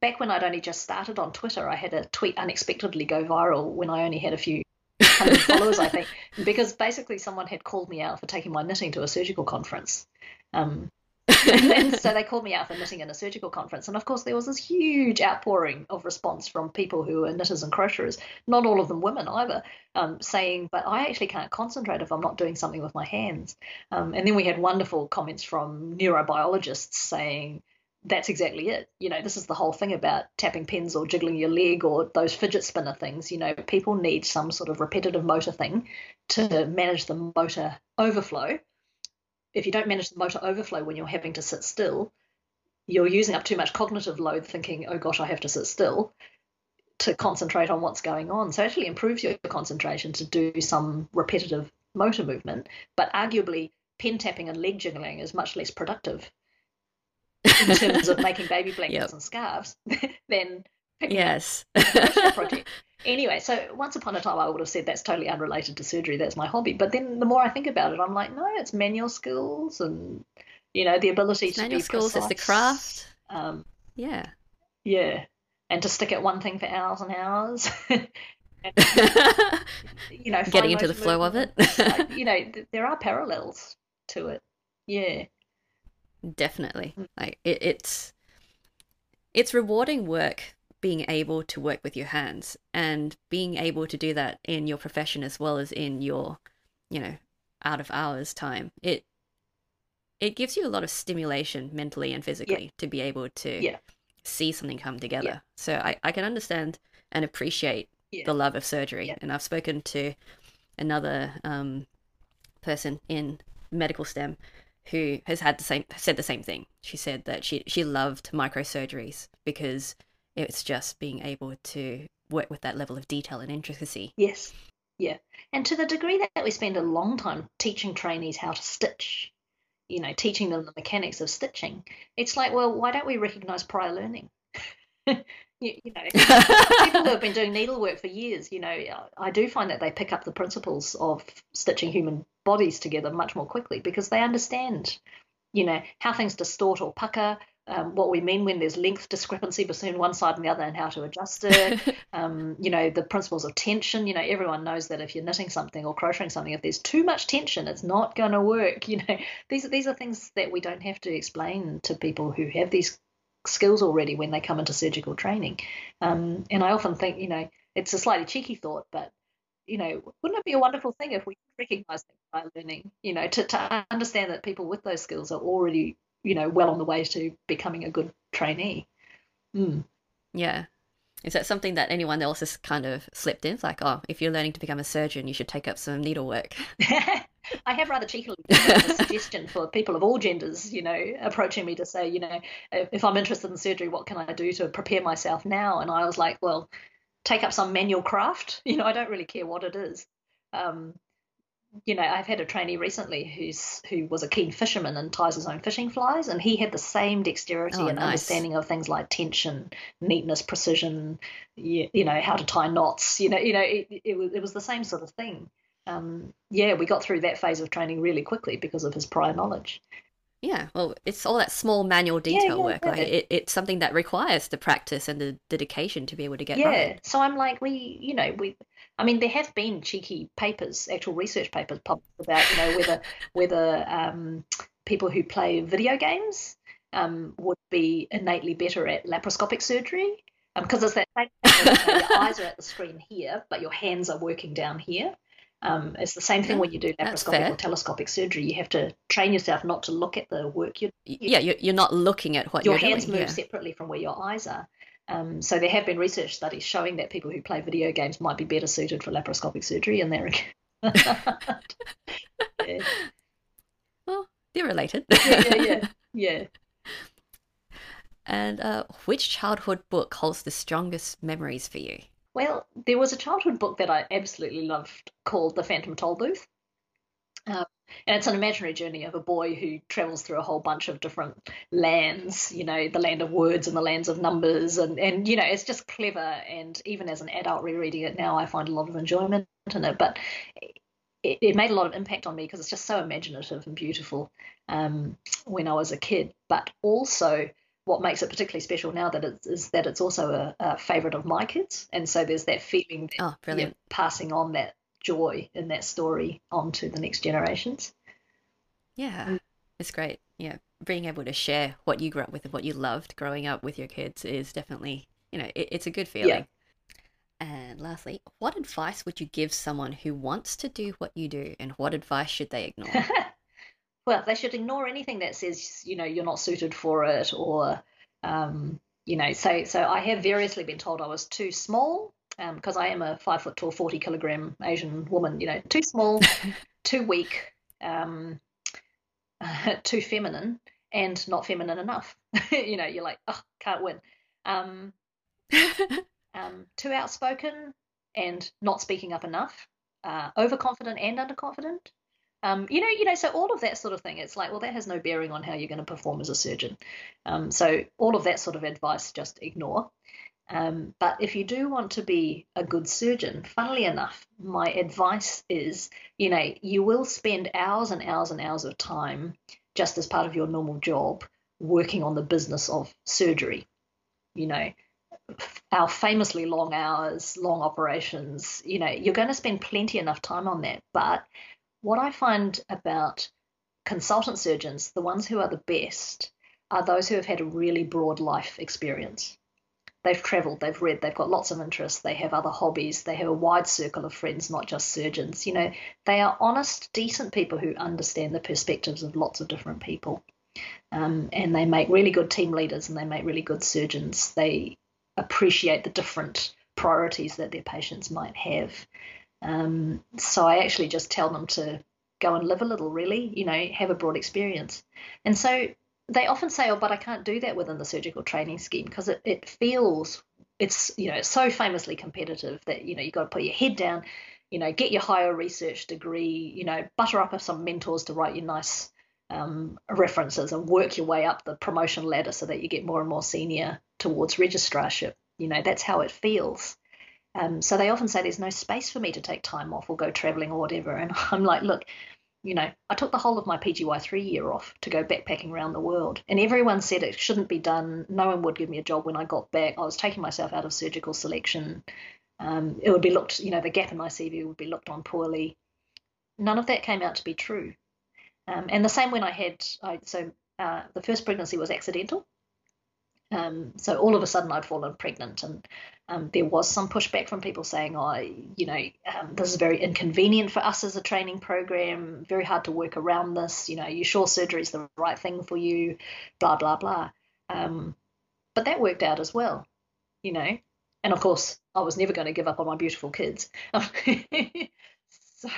back when I'd only just started on Twitter, I had a tweet unexpectedly go viral when I only had a few hundred followers, I think, because basically someone had called me out for taking my knitting to a surgical conference. Um, and so they called me out for knitting in a surgical conference. And of course, there was this huge outpouring of response from people who were knitters and crocheters, not all of them women either, um, saying, But I actually can't concentrate if I'm not doing something with my hands. Um, and then we had wonderful comments from neurobiologists saying, that's exactly it. You know, this is the whole thing about tapping pens or jiggling your leg or those fidget spinner things. You know, people need some sort of repetitive motor thing to manage the motor overflow if you don't manage the motor overflow when you're having to sit still, you're using up too much cognitive load thinking, oh gosh, I have to sit still to concentrate on what's going on. So it actually improves your concentration to do some repetitive motor movement, but arguably pen tapping and leg jiggling is much less productive in terms of making baby blankets yep. and scarves than yes project. Anyway, so once upon a time, I would have said that's totally unrelated to surgery. That's my hobby. But then the more I think about it, I'm like, no, it's manual skills and you know the ability it's to manual be skills. Precise. It's the craft. Um, yeah, yeah, and to stick at one thing for hours and hours. and, you know, getting into the flow of it. you know, th- there are parallels to it. Yeah, definitely. Like it, it's it's rewarding work being able to work with your hands and being able to do that in your profession as well as in your you know out of hours time it it gives you a lot of stimulation mentally and physically yeah. to be able to yeah. see something come together yeah. so I, I can understand and appreciate the love of surgery and i've spoken to another um, person in medical stem who has had the same said the same thing she said that she she loved microsurgeries because it's just being able to work with that level of detail and intricacy. Yes. Yeah. And to the degree that we spend a long time teaching trainees how to stitch, you know, teaching them the mechanics of stitching, it's like, well, why don't we recognize prior learning? you, you, know, people who have been doing needlework for years, you know, I do find that they pick up the principles of stitching human bodies together much more quickly because they understand, you know, how things distort or pucker, um, what we mean when there's length discrepancy between one side and the other and how to adjust it. um, you know, the principles of tension. You know, everyone knows that if you're knitting something or crocheting something, if there's too much tension, it's not going to work. You know, these, these are things that we don't have to explain to people who have these skills already when they come into surgical training. Um, and I often think, you know, it's a slightly cheeky thought, but you know, wouldn't it be a wonderful thing if we recognize things by learning, you know, to, to understand that people with those skills are already you know, well on the way to becoming a good trainee. Mm. Yeah. Is that something that anyone else has kind of slipped in? It's like, oh, if you're learning to become a surgeon, you should take up some needlework. I have rather cheekily a suggestion for people of all genders, you know, approaching me to say, you know, if I'm interested in surgery, what can I do to prepare myself now? And I was like, well, take up some manual craft. You know, I don't really care what it is. Um, you know, I've had a trainee recently who's who was a keen fisherman and ties his own fishing flies, and he had the same dexterity oh, and nice. understanding of things like tension, neatness, precision, you, you, know, how to tie knots. You know, you know, it, it, was, it was the same sort of thing. Um, yeah, we got through that phase of training really quickly because of his prior knowledge. Yeah, well, it's all that small manual detail yeah, work. Yeah. Like it, it's something that requires the practice and the dedication to be able to get yeah. right. So I'm like, we, you know, we. I mean, there have been cheeky papers, actual research papers published about, you know, whether whether um, people who play video games um, would be innately better at laparoscopic surgery because um, it's that same thing. your eyes are at the screen here, but your hands are working down here. Um, it's the same thing when you do laparoscopic or telescopic surgery. You have to train yourself not to look at the work you're. You, yeah, you're, you're not looking at what your hands doing, move yeah. separately from where your eyes are. Um, so there have been research studies showing that people who play video games might be better suited for laparoscopic surgery, and they're. yeah. Well, they're related. yeah, yeah, yeah, yeah. And uh, which childhood book holds the strongest memories for you? Well, there was a childhood book that I absolutely loved called The Phantom Tollbooth. Um, and it's an imaginary journey of a boy who travels through a whole bunch of different lands, you know, the land of words and the lands of numbers. And, and you know, it's just clever. And even as an adult rereading it now, I find a lot of enjoyment in it. But it, it made a lot of impact on me because it's just so imaginative and beautiful um, when I was a kid. But also, what makes it particularly special now that it's, is that it's also a, a favorite of my kids, and so there's that feeling that oh, brilliant. passing on that joy in that story onto the next generations. Yeah, mm. it's great. Yeah, being able to share what you grew up with and what you loved growing up with your kids is definitely, you know, it, it's a good feeling. Yeah. And lastly, what advice would you give someone who wants to do what you do, and what advice should they ignore? well, they should ignore anything that says, you know, you're not suited for it or, um, you know, so, so I have variously been told I was too small because um, I am a five foot tall, 40 kilogram Asian woman, you know, too small, too weak, um, uh, too feminine, and not feminine enough. you know, you're like, oh, can't win. Um, um, too outspoken and not speaking up enough, uh, overconfident and underconfident, um, you know, you know, so all of that sort of thing. It's like, well, that has no bearing on how you're going to perform as a surgeon. Um, so all of that sort of advice, just ignore. Um, but if you do want to be a good surgeon, funnily enough, my advice is, you know, you will spend hours and hours and hours of time just as part of your normal job working on the business of surgery. You know, our famously long hours, long operations, you know, you're going to spend plenty enough time on that. But what I find about consultant surgeons, the ones who are the best, are those who have had a really broad life experience. They've traveled, they've read, they've got lots of interests, they have other hobbies, they have a wide circle of friends, not just surgeons. You know, they are honest, decent people who understand the perspectives of lots of different people. Um, and they make really good team leaders and they make really good surgeons. They appreciate the different priorities that their patients might have. Um, so I actually just tell them to go and live a little, really, you know, have a broad experience. And so they often say, oh, but I can't do that within the surgical training scheme because it, it feels, it's, you know, so famously competitive that, you know, you've got to put your head down, you know, get your higher research degree, you know, butter up some mentors to write you nice um, references and work your way up the promotion ladder so that you get more and more senior towards registrarship. You know, that's how it feels. Um, so they often say there's no space for me to take time off or go traveling or whatever. And I'm like, look, you know, I took the whole of my PGY three year off to go backpacking around the world. And everyone said it shouldn't be done. No one would give me a job when I got back. I was taking myself out of surgical selection. Um, it would be looked, you know, the gap in my CV would be looked on poorly. None of that came out to be true. Um, and the same when I had, I, so uh, the first pregnancy was accidental. Um, so all of a sudden I'd fallen pregnant, and um, there was some pushback from people saying, "Oh, you know, um, this is very inconvenient for us as a training program. Very hard to work around this. You know, you sure surgery is the right thing for you? Blah blah blah." Um, but that worked out as well, you know. And of course, I was never going to give up on my beautiful kids. so,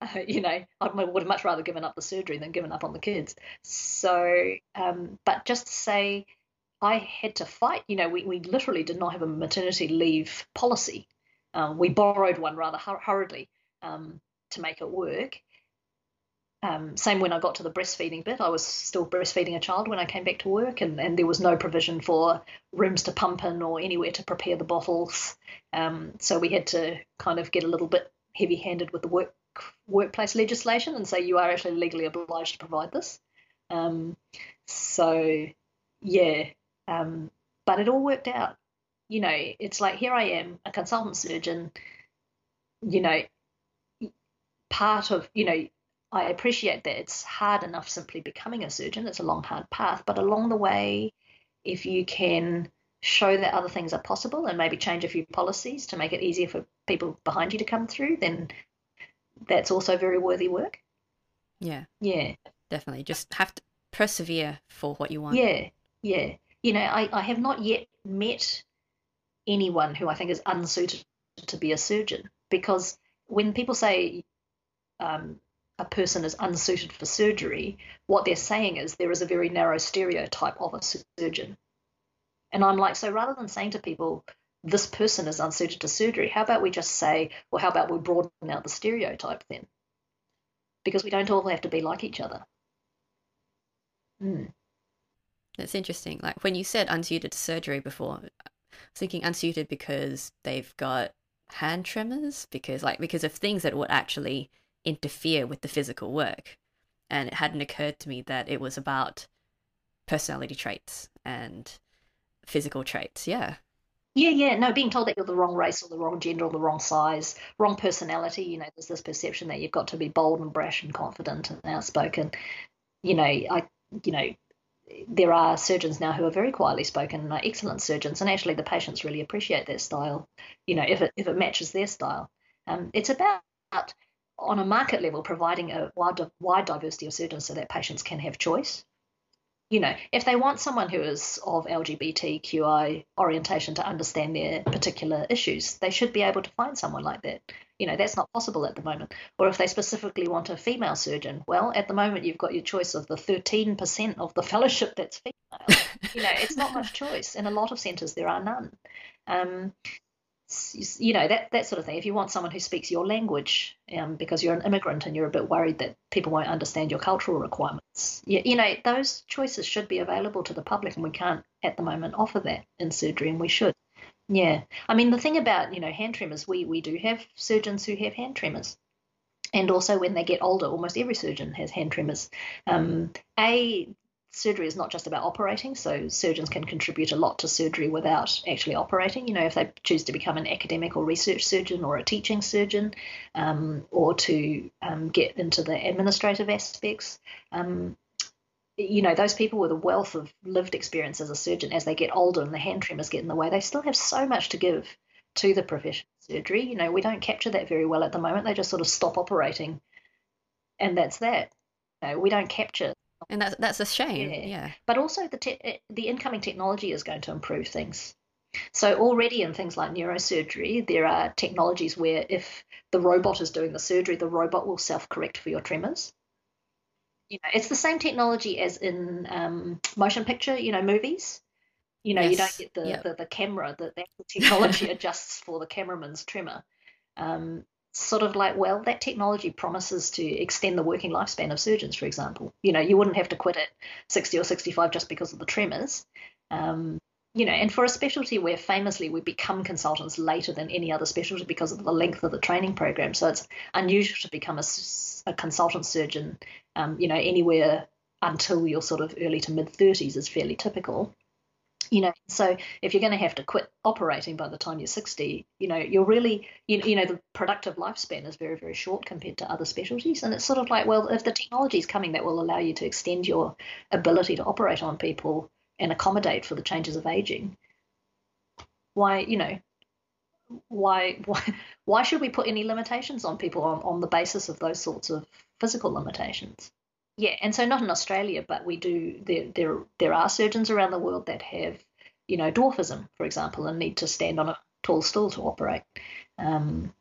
uh, you know, I would have much rather given up the surgery than given up on the kids. So, um, but just to say I had to fight. You know, we, we literally did not have a maternity leave policy. Um, we borrowed one rather hurriedly um, to make it work. Um, same when I got to the breastfeeding bit, I was still breastfeeding a child when I came back to work, and, and there was no provision for rooms to pump in or anywhere to prepare the bottles. Um, so we had to kind of get a little bit heavy handed with the work workplace legislation and say you are actually legally obliged to provide this. Um, so, yeah, um, but it all worked out. You know, it's like here I am, a consultant surgeon. You know, part of you know I appreciate that it's hard enough simply becoming a surgeon. It's a long, hard path. But along the way, if you can show that other things are possible and maybe change a few policies to make it easier for people behind you to come through, then that's also very worthy work. Yeah. Yeah. Definitely. Just have to persevere for what you want. Yeah. Yeah. You know, I, I have not yet met anyone who I think is unsuited to be a surgeon because when people say um, a person is unsuited for surgery, what they're saying is there is a very narrow stereotype of a surgeon. And I'm like, so rather than saying to people, this person is unsuited to surgery, how about we just say, well, how about we broaden out the stereotype then? Because we don't all have to be like each other. Mm. That's interesting. Like when you said unsuited to surgery before, I was thinking unsuited because they've got hand tremors, because like because of things that would actually interfere with the physical work. And it hadn't occurred to me that it was about personality traits and physical traits. Yeah. Yeah, yeah. No, being told that you're the wrong race or the wrong gender or the wrong size, wrong personality, you know, there's this perception that you've got to be bold and brash and confident and outspoken. You know, I, you know, there are surgeons now who are very quietly spoken and are excellent surgeons, and actually the patients really appreciate their style. You know, if it if it matches their style, um, it's about on a market level providing a wide wide diversity of surgeons so that patients can have choice you know, if they want someone who is of LGBTQI orientation to understand their particular issues, they should be able to find someone like that. You know, that's not possible at the moment. Or if they specifically want a female surgeon, well, at the moment you've got your choice of the 13% of the fellowship that's female. you know, it's not much choice. In a lot of centres, there are none. Um, you know that that sort of thing. If you want someone who speaks your language, um, because you're an immigrant and you're a bit worried that people won't understand your cultural requirements, you, you know those choices should be available to the public, and we can't at the moment offer that in surgery, and we should. Yeah, I mean the thing about you know hand tremors, we we do have surgeons who have hand tremors, and also when they get older, almost every surgeon has hand tremors. Um, a surgery is not just about operating, so surgeons can contribute a lot to surgery without actually operating. You know, if they choose to become an academic or research surgeon or a teaching surgeon, um, or to um, get into the administrative aspects. Um, you know, those people with a wealth of lived experience as a surgeon, as they get older and the hand tremors get in the way, they still have so much to give to the profession of surgery. You know, we don't capture that very well at the moment. They just sort of stop operating, and that's that. You know, we don't capture and that's that's a shame. Yeah. yeah. But also the te- eh, the incoming technology is going to improve things. So already in things like neurosurgery, there are technologies where if the robot is doing the surgery, the robot will self-correct for your tremors. You know, it's the same technology as in um, motion picture, you know, movies. You know, yes. you don't get the, yep. the, the camera, the, the technology adjusts for the cameraman's tremor. Um, sort of like, well, that technology promises to extend the working lifespan of surgeons, for example. You know, you wouldn't have to quit at 60 or 65 just because of the tremors. Um, you know, and for a specialty where famously we become consultants later than any other specialty because of the length of the training program. So it's unusual to become a, a consultant surgeon, um, you know, anywhere until your sort of early to mid 30s is fairly typical you know so if you're going to have to quit operating by the time you're 60 you know you're really you, you know the productive lifespan is very very short compared to other specialties and it's sort of like well if the technology is coming that will allow you to extend your ability to operate on people and accommodate for the changes of aging why you know why why why should we put any limitations on people on, on the basis of those sorts of physical limitations yeah, and so not in Australia, but we do. There, there, there are surgeons around the world that have, you know, dwarfism, for example, and need to stand on a tall stool to operate. Um,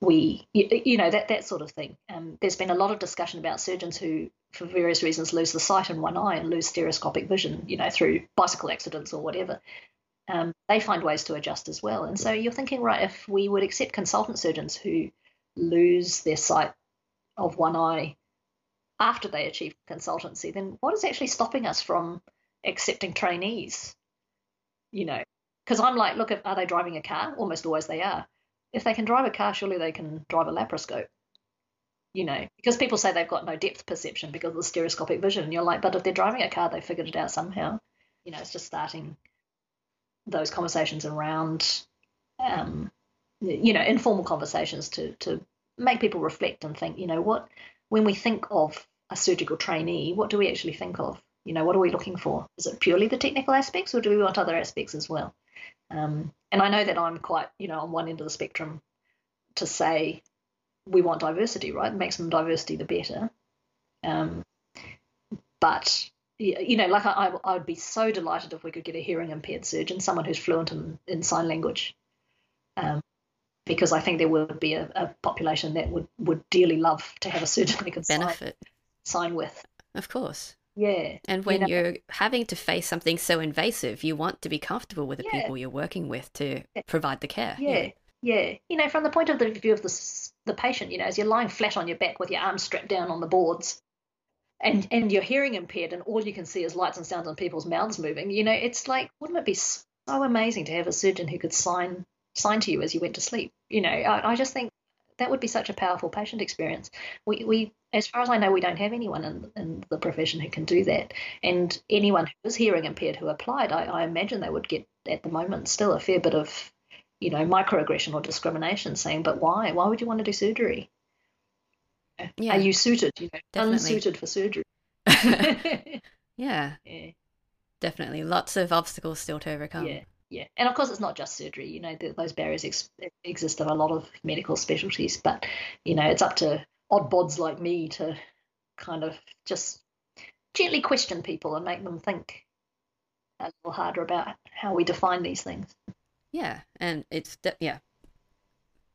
we, you, you, know, that that sort of thing. Um, there's been a lot of discussion about surgeons who, for various reasons, lose the sight in one eye and lose stereoscopic vision, you know, through bicycle accidents or whatever. Um, they find ways to adjust as well. And so you're thinking, right, if we would accept consultant surgeons who lose their sight of one eye after they achieve consultancy, then what is actually stopping us from accepting trainees? You know, because I'm like, look, are they driving a car? Almost always they are. If they can drive a car, surely they can drive a laparoscope. You know, because people say they've got no depth perception because of the stereoscopic vision. And you're like, but if they're driving a car, they figured it out somehow. You know, it's just starting those conversations around, um, you know, informal conversations to to make people reflect and think, you know, what when we think of a surgical trainee, what do we actually think of? You know, what are we looking for? Is it purely the technical aspects, or do we want other aspects as well? Um, and I know that I'm quite, you know, on one end of the spectrum to say we want diversity, right? Maximum diversity, the better. Um, but you know, like I, I would be so delighted if we could get a hearing impaired surgeon, someone who's fluent in, in sign language, um, because I think there would be a, a, population that would, would dearly love to have a surgeon they could benefit sign, sign with. Of course. Yeah. And when you are having to face something so invasive, you want to be comfortable with the yeah. people you're working with to provide the care. Yeah. yeah. Yeah. You know, from the point of the view of the, the patient, you know, as you're lying flat on your back with your arms strapped down on the boards and, and you're hearing impaired and all you can see is lights and sounds and people's mouths moving, you know, it's like, wouldn't it be so amazing to have a surgeon who could sign sign to you as you went to sleep? You know, I, I just think that would be such a powerful patient experience. We, we as far as I know, we don't have anyone in, in the profession who can do that. And anyone who is hearing impaired who applied, I, I imagine they would get at the moment still a fair bit of, you know, microaggression or discrimination, saying, "But why? Why would you want to do surgery? Yeah. Are you suited? You know, Definitely. unsuited for surgery." yeah. yeah. Definitely, lots of obstacles still to overcome. Yeah yeah, and of course it's not just surgery. You know, those barriers ex- exist in a lot of medical specialties, but you know, it's up to odd bods like me to kind of just gently question people and make them think a little harder about how we define these things. Yeah, and it's de- yeah,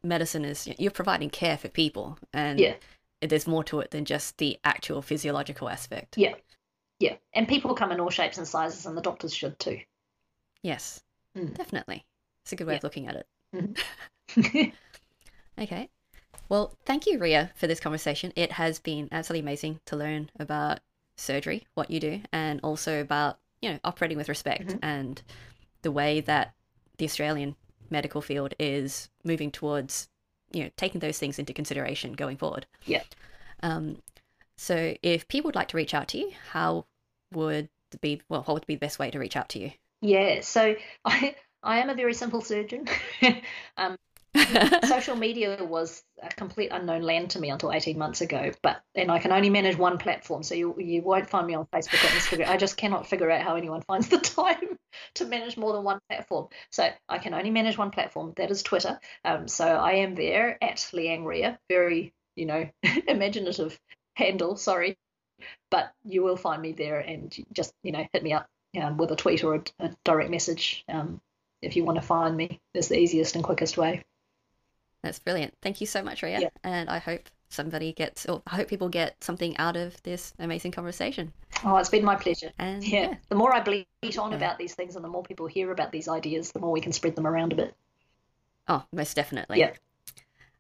medicine is you're providing care for people, and yeah, there's more to it than just the actual physiological aspect. Yeah, yeah, and people come in all shapes and sizes, and the doctors should too. Yes, mm. definitely. It's a good way yeah. of looking at it. Mm-hmm. okay. Well, thank you, Rhea, for this conversation. It has been absolutely amazing to learn about surgery, what you do, and also about, you know, operating with respect mm-hmm. and the way that the Australian medical field is moving towards, you know, taking those things into consideration going forward. Yeah. Um, so if people would like to reach out to you, how would be well, what would be the best way to reach out to you? Yeah, so I I am a very simple surgeon. um, social media was a complete unknown land to me until 18 months ago but and i can only manage one platform so you you won't find me on facebook or instagram. I just cannot figure out how anyone finds the time to manage more than one platform. So i can only manage one platform that is twitter. Um, so i am there at Liang Rhea very you know imaginative handle sorry. But you will find me there and just you know hit me up um, with a tweet or a, a direct message um, if you want to find me. It's the easiest and quickest way that's brilliant. Thank you so much, Rhea. Yeah. And I hope somebody gets, or I hope people get something out of this amazing conversation. Oh, it's been my pleasure. And yeah, yeah. the more I bleat on yeah. about these things and the more people hear about these ideas, the more we can spread them around a bit. Oh, most definitely. Yeah.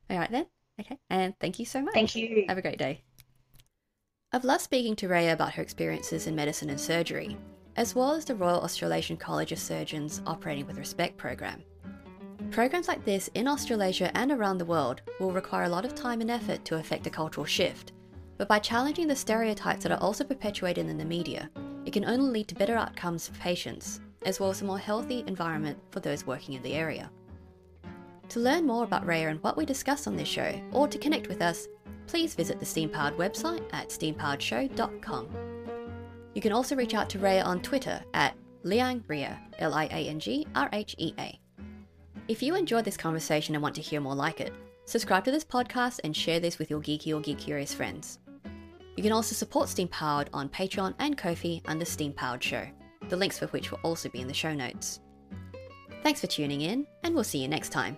All right then. Okay. And thank you so much. Thank you. Have a great day. I've loved speaking to Rhea about her experiences in medicine and surgery, as well as the Royal Australasian College of Surgeons Operating with Respect program. Programs like this in Australasia and around the world will require a lot of time and effort to effect a cultural shift, but by challenging the stereotypes that are also perpetuated in the media, it can only lead to better outcomes for patients, as well as a more healthy environment for those working in the area. To learn more about Rhea and what we discuss on this show, or to connect with us, please visit the Steam Powered website at steampoweredshow.com. You can also reach out to Rhea on Twitter at Liang Rhea, L I A N G R H E A. If you enjoyed this conversation and want to hear more like it, subscribe to this podcast and share this with your geeky or geek curious friends. You can also support Steam Powered on Patreon and Ko-fi under Steam Powered Show, the links for which will also be in the show notes. Thanks for tuning in, and we'll see you next time.